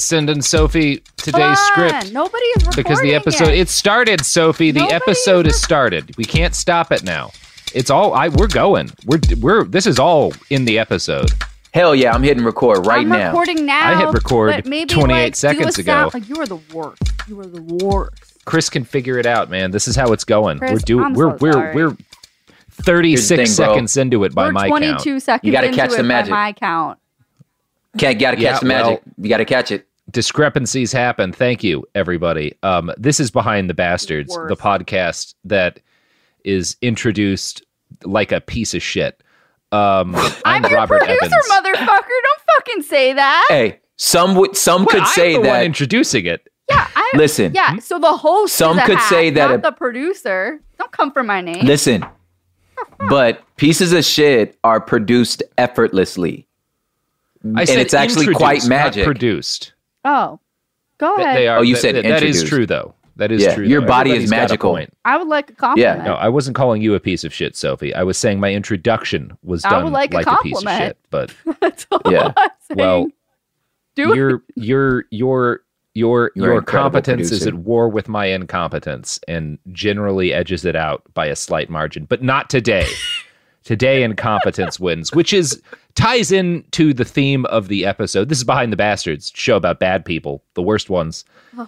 sending Sophie today's Come script Nobody is recording because the episode it. it started. Sophie, the Nobody episode is is started. We can't stop it now. It's all I. We're going. We're we're. This is all in the episode. Hell yeah, I'm hitting record right I'm now. recording now. I hit record maybe, 28 like, seconds ago. sound- Like you are the worst. You are the worst. Chris can figure it out, man. This is how it's going. Chris, we're doing. I'm we're so we're sorry. we're 36 thing, seconds into it by We're my 22 count. seconds You gotta catch the it by magic. my count. Can't gotta catch Yeah, the magic. well- you gotta catch it. discrepancies happen. Thank you, everybody. Um, this is Behind the Bastards, Worst. the podcast that is introduced like a piece of shit. Um, I'm, I'm your Robert producer, Evans. motherfucker. Don't fucking say that. Hey, some would some Well, could I'm say the one that. introducing it. Yeah, I, Listen, yeah. So the host. Some could hack, say that not a- the producer. Don't come for my name. listen. but pieces of shit are produced effortlessly, I and said it's actually quite magic. produced. oh, go ahead. They are. Oh, you th- said th- that is true, though. That is Yeah, true. your though. body is Everybody's got a magical. point. I would like a compliment. Yeah, no, I wasn't calling you a piece of shit, Sophie. I was saying my introduction was I done would like a a, piece of shit. But That's all Yeah. I'm saying. well, do your your your your You're your incredible competence is at war with my incompetence and generally edges it out by a slight margin but not today today incompetence wins which is ties in to the theme of the episode this is behind the bastards show about bad people the worst ones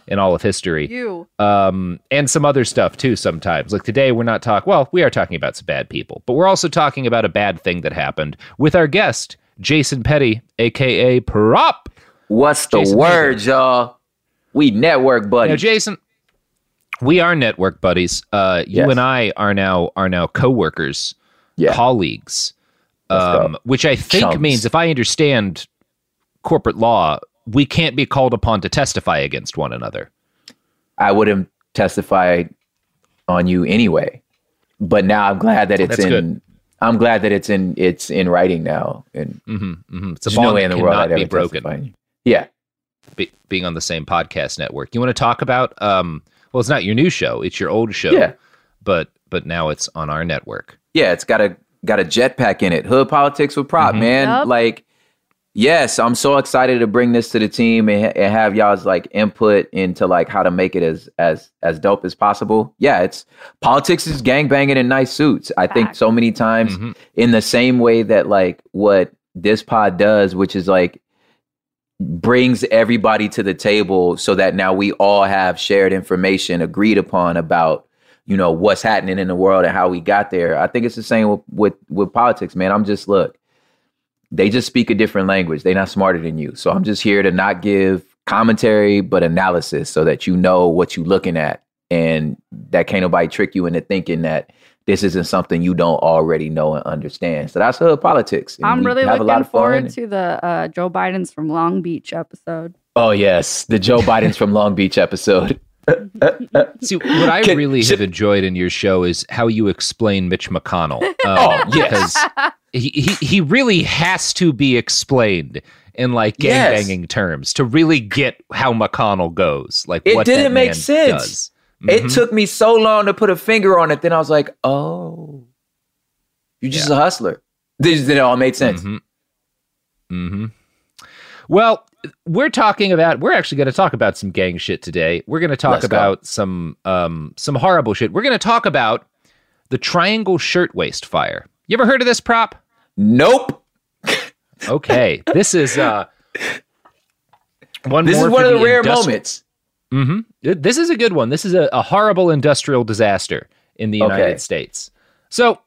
in all of history you. um, and some other stuff too sometimes. Like today, we're not talking, well, we are talking about some bad people, but we're also talking about a bad thing that happened with our guest, Jason Petty, aka Prop. What's the Jason, word, y'all? We network buddies. Now, Jason, we are network buddies. Uh, you Yes. and I are now are now coworkers, Yeah. colleagues, Let's go. Um, which I think Chums. means, if I understand corporate law, we can't be called upon to testify against one another. I would have testified on you anyway. But now I'm glad that it's That's in. good. I'm glad that it's in. It's in writing now, and hmm hmm It's a no way in the world I'd be ever broken. testify on you. Yeah, be, being on the same podcast network. You want to talk about? Um, well, it's not your new show; it's your old show. Yeah. but but now it's on our network. yeah. It's got a got a jetpack in it. Hood politics with prop, Mhm. man. Yup. Like, yes, I'm so excited to bring this to the team and, and have y'all's like input into like how to make it as as as dope as possible. Yeah, it's politics is gang banging in nice suits. I think so many times Mhm. in the same way that like what this pod does, which is like brings everybody to the table so that now we all have shared information agreed upon about you know what's happening in the world and how we got there i think it's the same with with, with politics man i'm just look they just speak a different language they're not smarter than you so i'm just here to not give commentary but analysis so that you know what you're looking at and that can't nobody trick you into thinking that this isn't something you don't already know and understand. So that's hood politics. And I'm really have a lot looking forward to the uh, Joe Biden's from Long Beach episode. Oh yes, the Joe Biden's from Long Beach episode. See, what I Can- really have enjoyed in your show is how you explain Mitch McConnell. Um, Oh, yes. because he, he he really has to be explained in like Yes. gangbanging terms to really get how McConnell goes. Like It didn't make sense. does. It took me so long to put a finger on it. Then I was like, oh, you're just a hustler. This it all made sense. Mhm. Mhm. Well, we're talking about we're actually going to talk about some gang shit today. We're going to talk Let's go. about some um some horrible shit. We're going to talk about the Triangle Shirtwaist Fire. You ever heard of this prop? Nope. Okay, this is uh one. This is one of the rare industri- moments. Mhm. This is a good one. This is a, a horrible industrial disaster in the United Okay. States. So,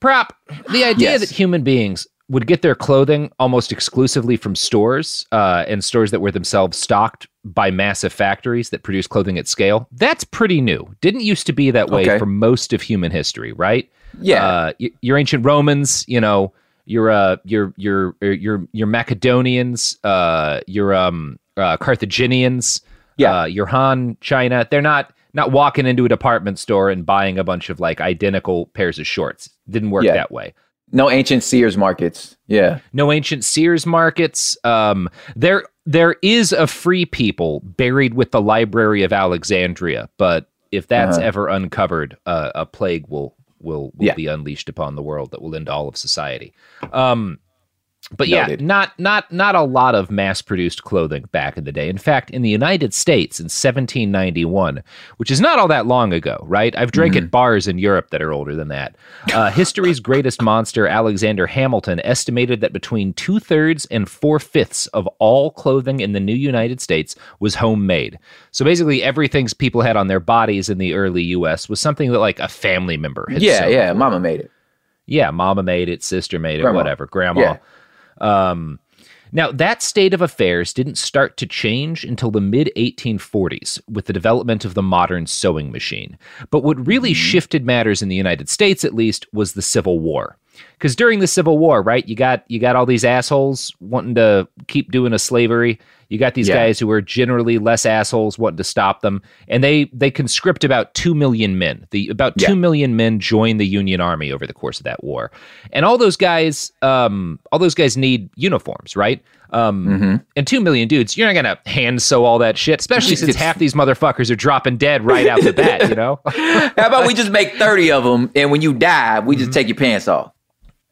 prop the idea Yes. that human beings would get their clothing almost exclusively from stores uh, and stores that were themselves stocked by massive factories that produce clothing at scale. That's pretty new. Didn't used to be that way Okay. for most of human history, right? Yeah. uh, y- your ancient Romans, you know, your uh, your your your your Macedonians, uh, your um, uh, Carthaginians, Yeah. uh, your Han China. They're not not walking into a department store and buying a bunch of like identical pairs of shorts. Didn't work Yeah. that way. No ancient Sears markets. Yeah. No ancient Sears markets. Um, there there is a free people buried with the Library of Alexandria, but if that's Uh-huh. ever uncovered, uh, a plague will will, will Yeah. be unleashed upon the world that will end all of society. Um, but yeah, not not not a lot of mass-produced clothing back in the day. In fact, in the United States in 1791, which is not all that long ago, right? I've drank Mm-hmm. at bars in Europe that are older than that. Uh, history's greatest monster, Alexander Hamilton, estimated that between two thirds and four fifths of all clothing in the new United States was homemade. So basically, everything people had on their bodies in the early U.S. was something that like a family member had Yeah. sewn. Yeah. Mama made it. Yeah, mama made it, sister made it, Grandma. whatever, grandma. Yeah. Um, now, that state of affairs didn't start to change until the mid 1840s with the development of the modern sewing machine. But what really shifted matters in the United States, at least, was the Civil War. Because during the Civil War, right, you got you got all these assholes wanting to keep doing a slavery. You got these Yeah. guys who are generally less assholes wanting to stop them, and they they conscript about two million men. The about Yeah. two million men join the Union Army over the course of that war, and all those guys, um, all those guys need uniforms, right? Um, Mm-hmm. and two million dudes, you're not gonna hand sew all that shit, especially since half these motherfuckers are dropping dead right out the bat. You know? How about we just make 30 of them and when you die, we Mm-hmm. just take your pants off?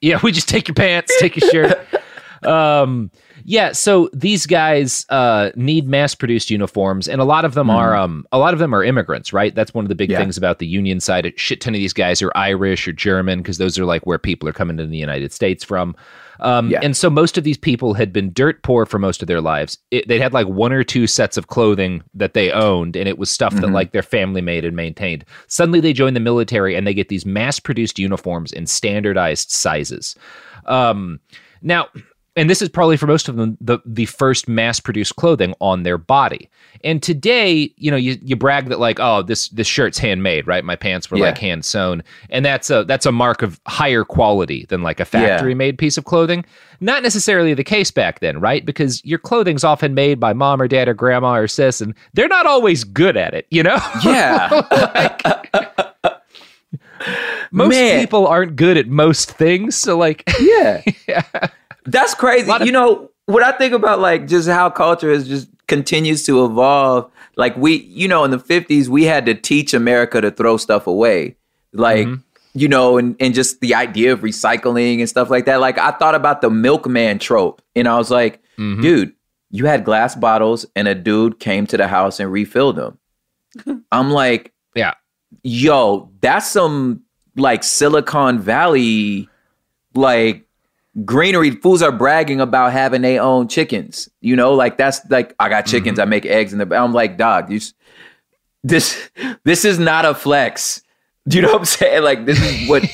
Yeah, we just take your pants, take your shirt. um, yeah, so these guys uh, need mass-produced uniforms, and a lot of them are um, a lot of them are immigrants, right? That's one of the big Yeah. things about the union side. A shit ton of these guys are Irish or German because those are like where people are coming to the United States from. Um, Yeah. And so most of these people had been dirt poor for most of their lives. It, they had like one or two sets of clothing that they owned, and it was stuff that like their family made and maintained. Suddenly they join the military and they get these mass produced uniforms in standardized sizes. Um, now, and this is probably for most of them the, the first mass produced clothing on their body. And today, you know, you, you brag that like, oh, this this shirt's handmade, right? My pants were Yeah. like hand sewn, and that's a that's a mark of higher quality than like a factory made piece of clothing. Not necessarily the case back then, right? Because your clothing's often made by mom or dad or grandma or sis, and they're not always good at it, you know. Yeah. most Man. people aren't good at most things, so like, yeah. yeah. That's crazy. Of- you know, what I think about like just how culture is just continues to evolve. Like we, you know, in the 50s, we had to teach America to throw stuff away. Like, mm-hmm. you know, and, and just the idea of recycling and stuff like that. Like I thought about the milkman trope and I was like, mm-hmm. dude, you had glass bottles and a dude came to the house and refilled them. I'm like, yeah, yo, that's some like Silicon Valley, like greenery. Fools are bragging about having their own chickens. You know, like that's like I got chickens. Mm-hmm. I make eggs in the. I'm like, dog, you, this this is not a flex. Do you know what I'm saying? Like this is what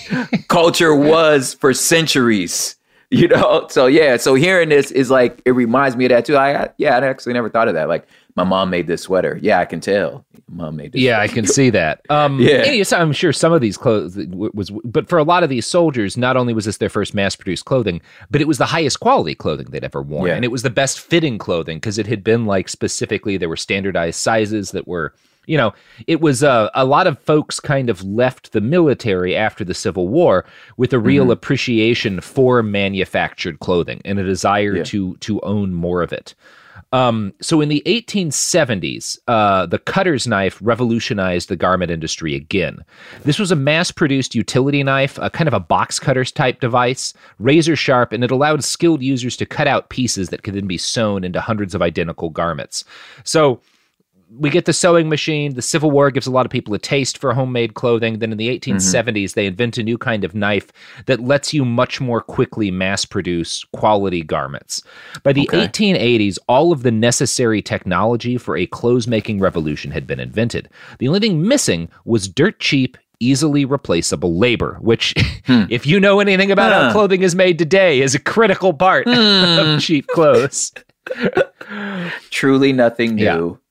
culture was for centuries. you know. So yeah, so hearing this is like it reminds me of that too. I yeah, I actually never thought of that. Like my mom made this sweater. Yeah, I can tell. Made. Yeah, I can see that. Um, Yeah. yeah, I'm sure some of these clothes was, but for a lot of these soldiers, not only was this their first mass-produced clothing, but it was the highest quality clothing they'd ever worn, Yeah. and it was the best fitting clothing because it had been like specifically there were standardized sizes that were. You know, it was uh, a lot of folks kind of left the military after the Civil War with a real Mm-hmm. appreciation for manufactured clothing and a desire Yeah. to to own more of it. Um, so in the 1870s, uh, the cutter's knife revolutionized the garment industry again. This was a mass-produced utility knife, a kind of a box cutters type device, razor sharp, and it allowed skilled users to cut out pieces that could then be sewn into hundreds of identical garments. So we get the sewing machine. The Civil War gives a lot of people a taste for homemade clothing. Then in the mm-hmm. 1870s, they invent a new kind of knife that lets you much more quickly mass produce quality garments. By the 1880s, all of the necessary technology for a clothes making revolution had been invented. The only thing missing was dirt cheap. Easily replaceable labor, which, hmm. if you know anything about how clothing is made today, is a critical part of hmm. cheap clothes. Truly nothing Yeah.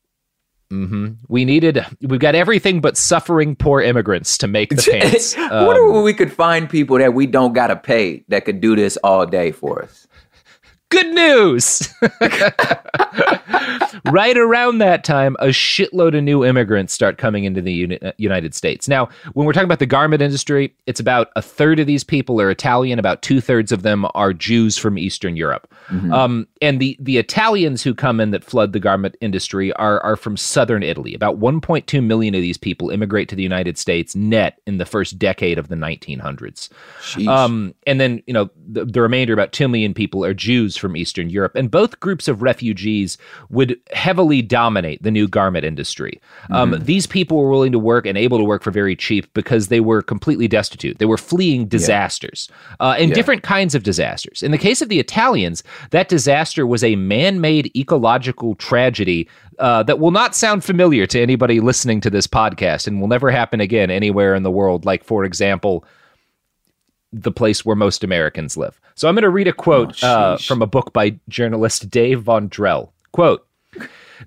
New. hmm We needed, we've got everything but suffering poor immigrants to make the pants. I wonder Um, where we could find people that we don't gotta pay that could do this all day for us. Good news! right around that time, a shitload of new immigrants start coming into the uh, United States. Now, when we're talking about the garment industry, it's about a third of these people are Italian, about two thirds of them are Jews from Eastern Europe. Um, and the, the Italians who come in that flood the garment industry are, are from southern Italy. About 1.2 million of these people immigrate to the United States net in the first decade of the 1900s. Um, and then, you know, the, the remainder, about 2 million people, are Jews from Eastern Europe. And both groups of refugees would heavily dominate the new garment industry. Um, These people were willing to work and able to work for very cheap because they were completely destitute. They were fleeing disasters uh, and Yeah. different kinds of disasters. In the case of the Italians, that disaster was a man made ecological tragedy uh, that will not sound familiar to anybody listening to this podcast and will never happen again anywhere in the world. Like, for example, the place where most Americans live. So I'm going to read a quote Oh, uh, from a book by journalist Dave Von Drehle. Quote,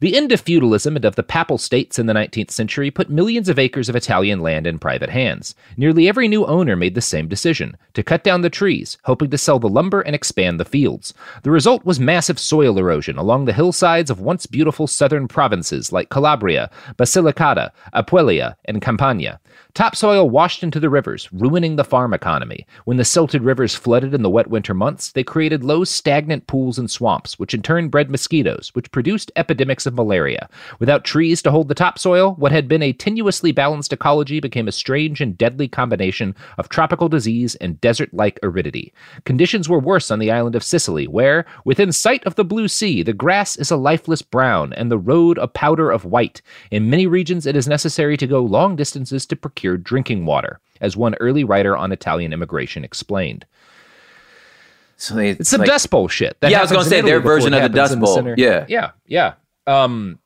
the end of feudalism and of the papal states in the 19th century put millions of acres of Italian land in private hands. Nearly every new owner made the same decision to cut down the trees, hoping to sell the lumber and expand the fields. The result was massive soil erosion along the hillsides of once beautiful southern provinces like Calabria, Basilicata, Apulia, and Campania. Topsoil washed into the rivers, ruining the farm economy. When the silted rivers flooded in the wet winter months, they created low, stagnant pools and swamps, which in turn bred mosquitoes, which produced epidemics of malaria. Without trees to hold the topsoil, what had been a tenuously balanced ecology became a strange and deadly combination of tropical disease and desert like aridity. Conditions were worse on the island of Sicily, where, within sight of the blue sea, the grass is a lifeless brown and the road a powder of white. In many regions, it is necessary to go long distances to procure drinking water, as one early writer on Italian immigration explained. so they, It's some like, Dust Bowl shit. That Yeah, I was gonna say their version of the Dust Bowl. center. Yeah. yeah, yeah. Um,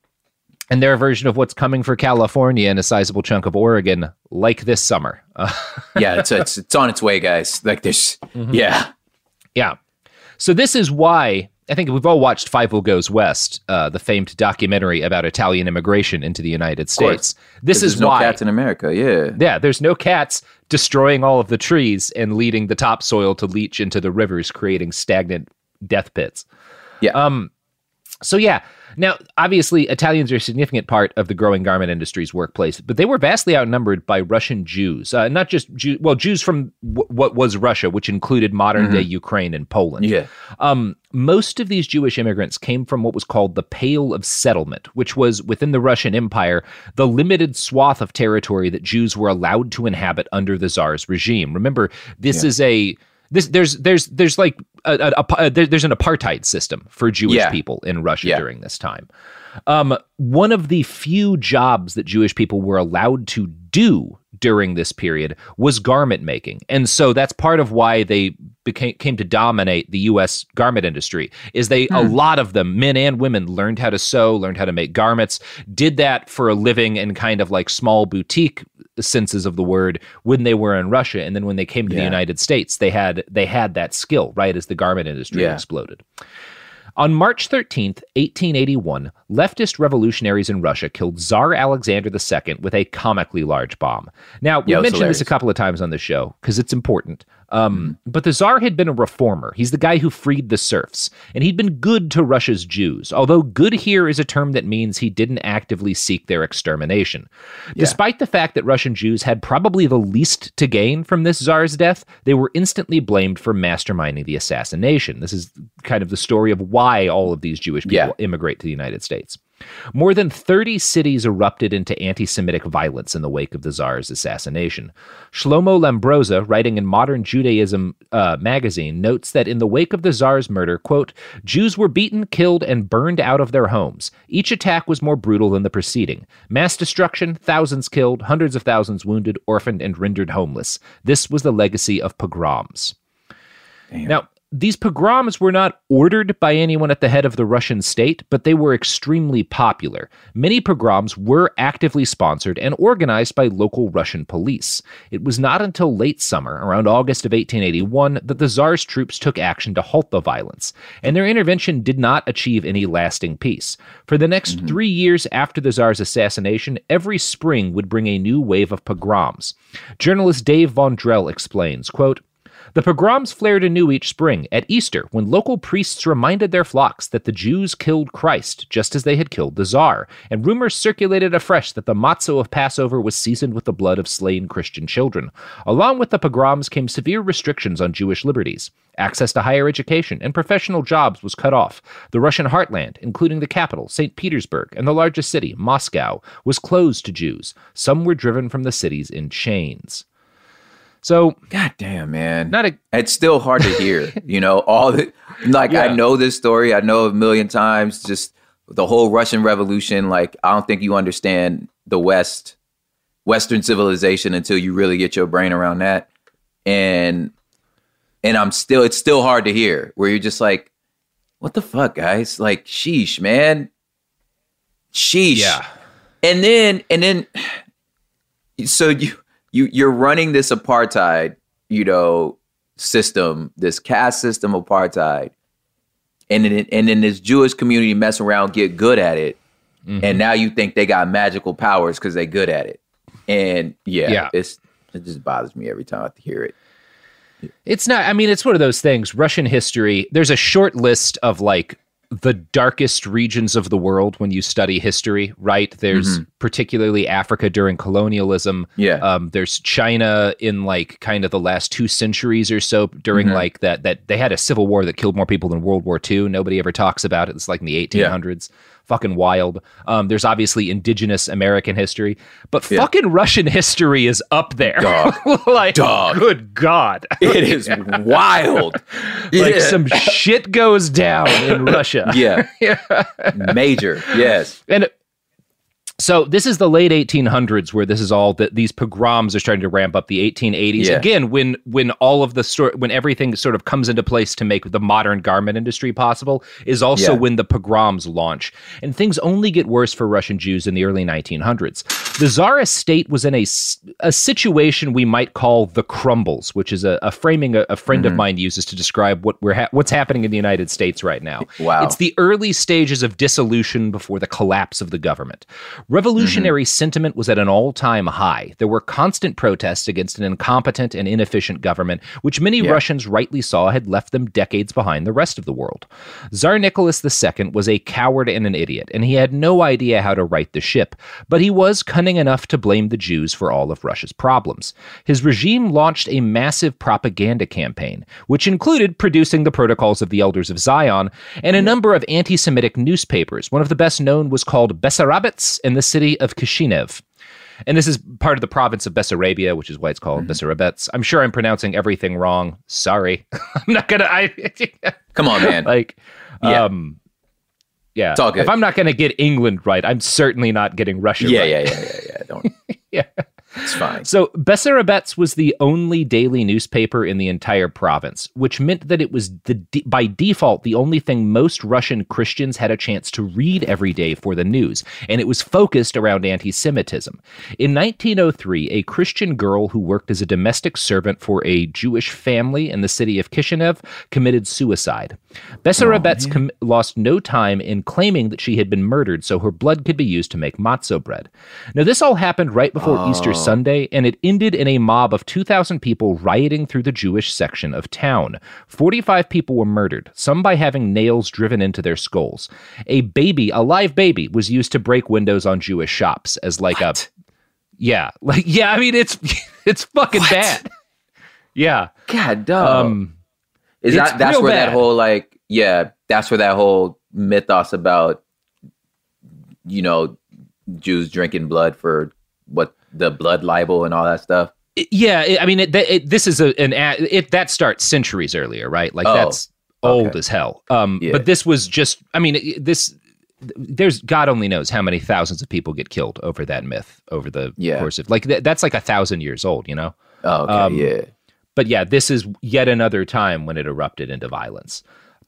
and their version of what's coming for California and a sizable chunk of Oregon, like this summer. Yeah, it's, it's it's on its way, guys. Like this, Mm-hmm. yeah. Yeah. So this is why I think we've all watched Fievel Goes West, uh, the famed documentary about Italian immigration into the United. States. This is there's no why. cats in America. Yeah, yeah, there's no cats destroying all of the trees and leading the topsoil to leach into the rivers, creating stagnant death pits. yeah. Um, so yeah, now obviously Italians are a significant part of the growing garment industry's workplace, but they were vastly outnumbered by Russian Jews. Uh, not just well, Jews from w- what was Russia, which included modern day Ukraine and Poland. yeah. Um, most of these Jewish immigrants came from what was called the Pale of Settlement, which was within the Russian Empire the limited swath of territory that Jews were allowed to inhabit under the Tsar's regime. Remember, this is a this there's there's there's like a, a, a- there- there's an apartheid system for Jewish Yeah. people in Russia Yeah. during this time. Um, one of the few jobs that Jewish people were allowed to do during this period was garment making, and so that's part of why they became came to dominate the U.S. garment industry. Is they a hmm. lot of them, men and women, learned how to sew, learned how to make garments, did that for a living in kind of like small boutique senses of the word when they were in Russia, and then when they came to the United States, they had they had that skill right as the garment industry Yeah. exploded. On March 13, 1881, leftist revolutionaries in Russia killed Tsar Alexander II with a comically large bomb. Now, we Yeah, mentioned this a couple of times on the show because it's important. Um, But the Tsar had been a reformer. He's the guy who freed the serfs, and he'd been good to Russia's Jews, although good here is a term that means he didn't actively seek their extermination. Despite the fact that Russian Jews had probably the least to gain from this Tsar's death, they were instantly blamed for masterminding the assassination. This is kind of the story of why all of these Jewish people Yeah. immigrate to the United States. More than 30 cities erupted into anti Semitic violence in the wake of the Tsar's assassination. Shlomo Lambroza, writing in Modern Judaism uh, magazine, notes that in the wake of the Tsar's murder, quote, Jews were beaten, killed, and burned out of their homes. Each attack was more brutal than the preceding. Mass destruction, thousands killed, hundreds of thousands wounded, orphaned, and rendered homeless. This was the legacy of pogroms. Now, these pogroms were not ordered by anyone at the head of the Russian state, but they were extremely popular. Many pogroms were actively sponsored and organized by local Russian police. It was not until late summer, around August of 1881, that the Tsar's troops took action to halt the violence, and their intervention did not achieve any lasting peace. For the next mm-hmm. three years after the Tsar's assassination, every spring would bring a new wave of pogroms. Journalist Dave Von Drehle explains, quote, the pogroms flared anew each spring at Easter when local priests reminded their flocks that the Jews killed Christ just as they had killed the Tsar, and rumors circulated afresh that the matzo of Passover was seasoned with the blood of slain Christian children. Along with the pogroms came severe restrictions on Jewish liberties. Access to higher education and professional jobs was cut off. The Russian heartland, including the capital, St. Petersburg, and the largest city, Moscow, was closed to Jews. Some were driven from the cities in chains. So, God damn, man. not a it's still hard to hear, you know, all the like I know this story, I know a million times, just the whole Russian Revolution. Like, I don't think you understand the West, Western civilization until you really get your brain around that. And and I'm still it's still hard to hear where you're just like, what the fuck, guys? Like, sheesh, man. Sheesh. yeah. And then and then so you you you're running this apartheid, you know, system, this caste system apartheid. And then and then this Jewish community mess around, get good at it. Mm-hmm. And now you think they got magical powers because they good at it. And yeah, Yeah. it's it just bothers me every time I hear it. It's not, I mean, it's one of those things. Russian history, there's a short list of like the darkest regions of the world when you study history, right? There's particularly Africa during colonialism. Yeah. Um, there's China in like kind of the last two centuries or so during like that, that they had a civil war that killed more people than World War II. Nobody ever talks about it. It's like in the 1800s. Fucking wild. Um, there's obviously indigenous American history, but Yeah. fucking Russian history is up there. Dog. like, Dog. good God. It is wild. like Yeah. some shit goes down in Russia. Yeah. Major. Yes. And so this is the late 1800s where this is all that these pogroms are starting to ramp up the 1880s Yeah. again when when all of the when everything sort of comes into place to make the modern garment industry possible is also Yeah. when the pogroms launch and things only get worse for Russian Jews in the early 1900s the Tsar state was in a a situation we might call the crumbles which is a, a framing a, a friend Mm-hmm. of mine uses to describe what we're ha- what's happening in the United States right now Wow. it's the early stages of dissolution before the collapse of the government. Revolutionary Mm-hmm. sentiment was at an all time high. There were constant protests against an incompetent and inefficient government, which many Yeah. Russians rightly saw had left them decades behind the rest of the world. Tsar Nicholas II was a coward and an idiot, and he had no idea how to right the ship, but he was cunning enough to blame the Jews for all of Russia's problems. His regime launched a massive propaganda campaign, which included producing the Protocols of the Elders of Zion and a number of anti Semitic newspapers. One of the best known was called Bessarabets in the city of Kishinev. And this is part of the province of Bessarabia, which is why it's called Bessarabets. I'm sure I'm pronouncing everything wrong. Sorry. I'm not gonna Come on, man. like Yeah. um yeah. It's all good. If I'm not gonna get England right, I'm certainly not getting Russia yeah, right. yeah, yeah, yeah, yeah. Don't. yeah. It's fine. So Bessarabets was the only daily newspaper in the entire province, which meant that it was the by default the only thing most Russian Christians had a chance to read every day for the news, and it was focused around anti-Semitism. In 1903, a Christian girl who worked as a domestic servant for a Jewish family in the city of Kishinev committed suicide. Bessarabets oh, com- lost no time in claiming that she had been murdered so her blood could be used to make matzo bread. Now, this all happened right before oh. Easter Sunday, and it ended in a mob of 2,000 people rioting through the Jewish section of town. 45 people were murdered, some by having nails driven into their skulls. A baby, a live baby, was used to break windows on Jewish shops as like a. Yeah, like yeah. I mean, it's it's fucking bad. Yeah. God, dog. Um, Is that that's where bad. that whole like yeah, that's where that whole mythos about you know Jews drinking blood for what the blood libel and all that stuff. it- yeah. it- I mean, it, it, this is a, an ad, it that starts centuries earlier, right? Like Oh, that's old okay. as hell. Um, Yeah. but this was just. I mean, this. There's God only knows how many thousands of people get killed over that myth over the Yeah. course of like th- that's like a thousand years old, you know. Oh, okay, Um, yeah. But yeah, this is yet another time when it erupted into violence.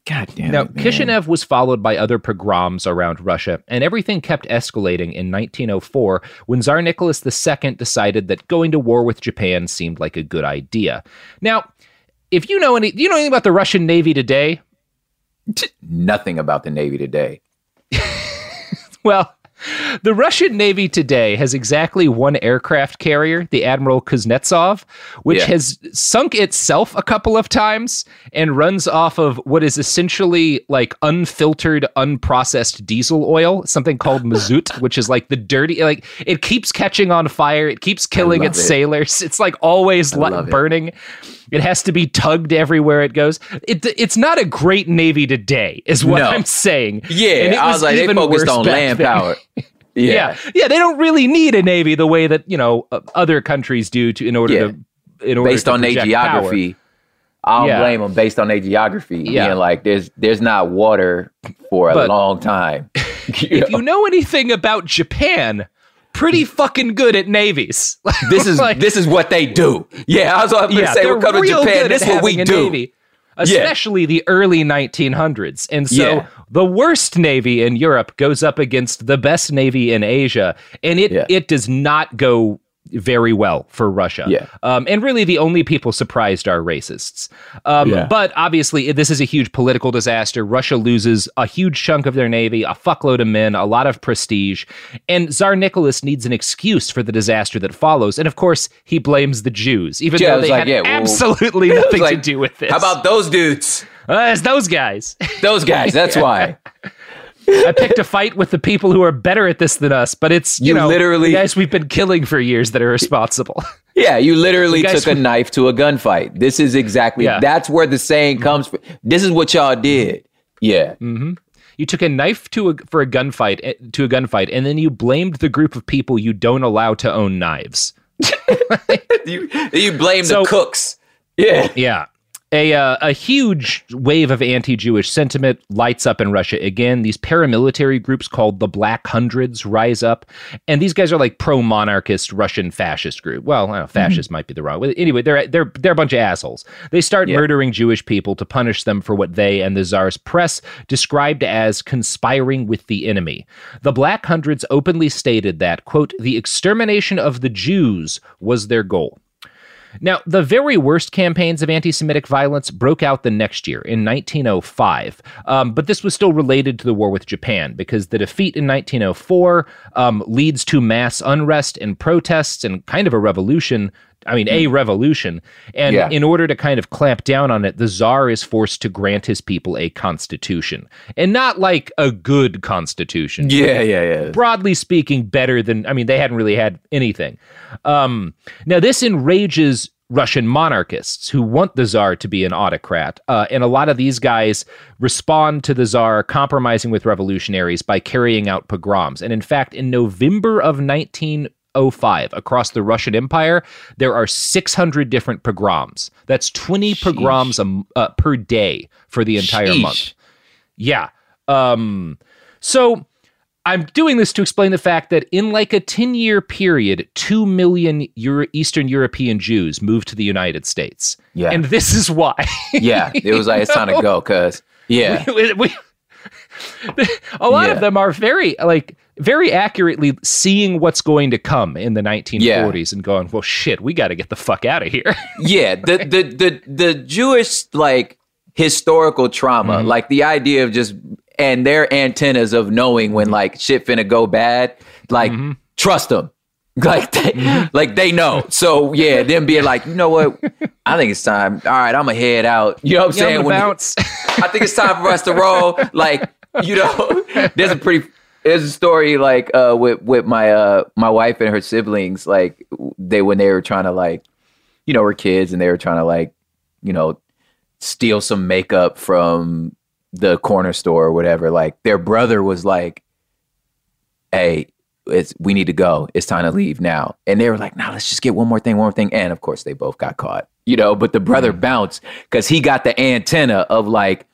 God damn Now, it, man. Kishinev was followed by other pogroms around Russia, and everything kept escalating in 1904 when Tsar Nicholas II decided that going to war with Japan seemed like a good idea. Now, if you know any, do you know anything about the Russian Navy today? Nothing about the Navy today. Well, the Russian Navy today has exactly one aircraft carrier, the Admiral Kuznetsov, which Yeah. has sunk itself a couple of times and runs off of what is essentially like unfiltered, unprocessed diesel oil, something called mazout, which is like the dirty, like it keeps catching on fire, it keeps killing its it. sailors. It's like always li- love it. burning. It has to be tugged everywhere it goes. It, it's not a great navy today, is what No. I'm saying. Yeah, And it I was like, they even focused worse on land then. power. Yeah. Yeah. yeah, They don't really need a navy the way that you know other countries do to in order Yeah. to in order based to on their geography. I don't Yeah. blame them based on their geography. Yeah. Yeah, like there's there's not water for a But- long time. Power. If you know anything about Japan, pretty fucking good at navies. this is Like- this is what they do. Yeah, I was going to yeah, say we're coming to Japan. This at is what we do. Navy, especially the early 1900s. And so Yeah. the worst navy in Europe goes up against the best navy in Asia, and it Yeah. it does not go very well for Russia. Yeah. Um, and really, the only people surprised are racists. Um, Yeah. But obviously, this is a huge political disaster. Russia loses a huge chunk of their navy, a fuckload of men, a lot of prestige. And Tsar Nicholas needs an excuse for the disaster that follows. And of course, he blames the Jews, even Yeah, though they like, had yeah, well- absolutely nothing like, to do with this. How about those dudes? Uh, it's those guys? Those guys. That's why. I picked a fight with the people who are better at this than us, but it's you, You know literally- guys we've been killing for years that are responsible. Yeah, you literally took a knife to a gunfight. This is exactly Yeah. that's where the saying comes from. This is what y'all did. Yeah. Mm-hmm. You took a knife to a, for a gunfight eh, to a gunfight, and then you blamed the group of people you don't allow to own knives. You you blame So- the cooks. Yeah. Yeah. A, uh, a huge wave of anti Jewish sentiment lights up in Russia again. These paramilitary groups called the Black Hundreds rise up. And these guys are like pro monarchist Russian fascist group. Well, know, fascist might be the wrong way. Anyway, they're, they're, they're a bunch of assholes. They start Yeah. murdering Jewish people to punish them for what they and the Tsar's press described as conspiring with the enemy. The Black Hundreds openly stated that, quote, the extermination of the Jews was their goal. Now, the very worst campaigns of anti Semitic violence broke out the next year in 1905, um, but this was still related to the war with Japan because the defeat in 1904 um, leads to mass unrest and protests and kind of a revolution. I mean, a revolution. And Yeah. in order to kind of clamp down on it, the czar is forced to grant his people a constitution. And not like a good constitution Yeah, yeah, yeah. broadly speaking, better than I mean, they hadn't really had anything. Um, now, this enrages Russian monarchists who want the czar to be an autocrat, uh, and a lot of these guys respond to the czar compromising with revolutionaries by carrying out pogroms. And in fact, in November of 1905, across the Russian Empire, there are 600 different pogroms. That's 20 pogroms a uh, per day for the entire Sheesh. month. Yeah. Um, so I'm doing this to explain the fact that in like a 10 year period, 2 million Euro- Eastern European Jews moved to the United States. Yeah. And this is why. yeah, it was like it's time to go, cuz yeah. We- we- a lot Yeah. of them are very like very accurately seeing what's going to come in the 1940s and going, well, shit, we got to get the fuck out of here. yeah, the the the the Jewish like historical trauma, Mm-hmm. like the idea of just and their antennas of knowing when like shit finna go bad, like Mm-hmm. trust them. Like they, like they know. So yeah, them being like, you know what? I think it's time. All right, I'm gonna head out. You know what I'm Yeah, I'm saying? When- bounce. I think it's time for us to roll. Like, you know, there's a pretty there's a story like uh with with my uh my wife and her siblings, like they when they were trying to like, you know, were kids and they were trying to like, you know, steal some makeup from the corner store or whatever. Like their brother was like, Hey, it's we need to go. It's time to leave now. And they were like, nah, let's just get one more thing, one more thing. And of course they both got caught. You know, but the brother bounced because he got the antenna of like,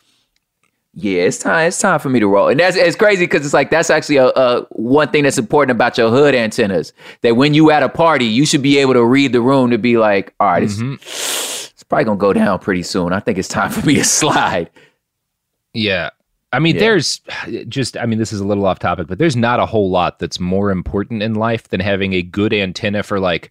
yeah, it's time. It's time for me to roll, and that's it's crazy because it's like that's actually a, a one thing that's important about your hood antennas. That when you at a party, you should be able to read the room to be like, all right, it's, mm-hmm. it's probably gonna go down pretty soon. I think it's time for me to slide. Yeah. I mean, Yeah. there's just, I mean, this is a little off topic, but there's not a whole lot that's more important in life than having a good antenna for, like,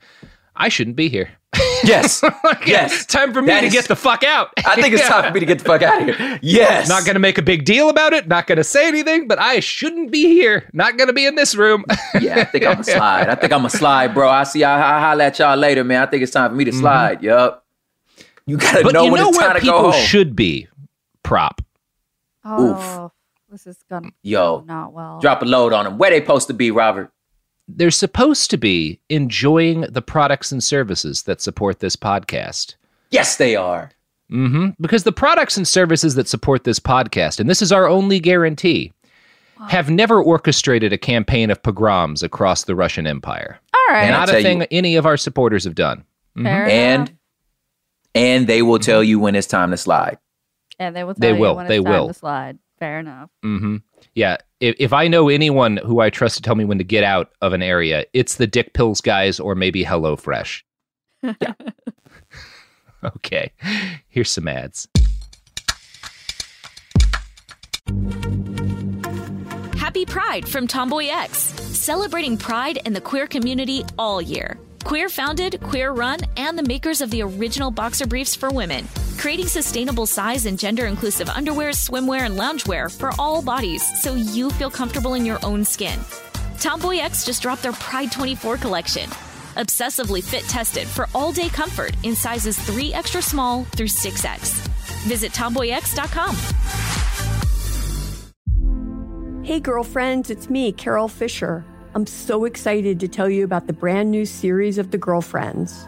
I shouldn't be here. Yes, Like, Yes. Time for me That to is- get the fuck out. I think it's time for me to get the fuck out of here. Yes, Not going to make a big deal about it. Not going to say anything, but I shouldn't be here. Not going to be in this room. yeah, I think I'm gonna slide. I think I'm gonna slide, bro. I see. I, I holla at y'all later, man. I think it's time for me to mm-hmm. slide. Yup. You gotta but know you when know it's where time to go people home. should be? Prop. Oh, this is gonna Yo, not well. drop a load on them. Where they supposed to be, Robert? They're supposed to be enjoying the products and services that support this podcast. Yes, they are. hmm Because the products and services that support this podcast, and this is our only guarantee, have never orchestrated a campaign of pogroms across the Russian Empire. All right. Not a thing you- any of our supporters have done. Fair And enough. and they will tell you when it's time to slide. and they will. They Tell you will. when They it's time will. To slide. Fair enough. hmm Yeah. If, if I know anyone who I trust to tell me when to get out of an area, it's the Dick Pills guys or maybe HelloFresh. okay. Here's some ads. Happy Pride from Tomboy X, celebrating pride and the queer community all year. Queer founded, queer run, and the makers of the original boxer briefs for women, creating sustainable size and gender inclusive underwear, swimwear, and loungewear for all bodies so you feel comfortable in your own skin. Tomboy X just dropped their Pride 24 collection. Obsessively fit tested for all day comfort in sizes 3 extra small through 6X. Visit tomboyx.com. Hey, girlfriends, it's me, Carol Fisher. I'm so excited to tell you about the brand new series of The Girlfriends.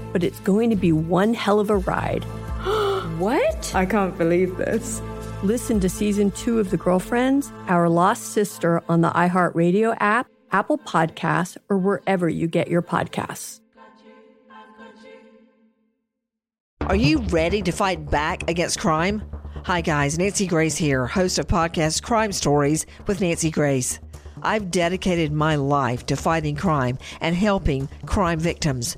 but it's going to be one hell of a ride. What? I can't believe this. Listen to season two of The Girlfriends, Our Lost Sister on the iHeartRadio app, Apple Podcasts, or wherever you get your podcasts. Are you ready to fight back against crime? Hi, guys. Nancy Grace here, host of podcast Crime Stories with Nancy Grace. I've dedicated my life to fighting crime and helping crime victims.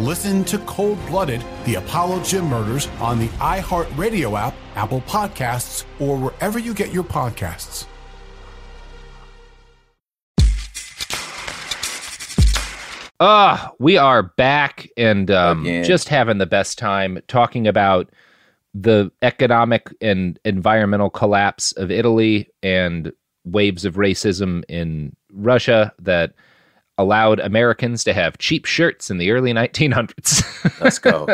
Listen to Cold Blooded, the Apollo Gym Murders on the iHeartRadio app, Apple Podcasts, or wherever you get your podcasts. Ah, we are back and um, just having the best time talking about the economic and environmental collapse of Italy and waves of racism in Russia that allowed Americans to have cheap shirts in the early 1900s. Let's go.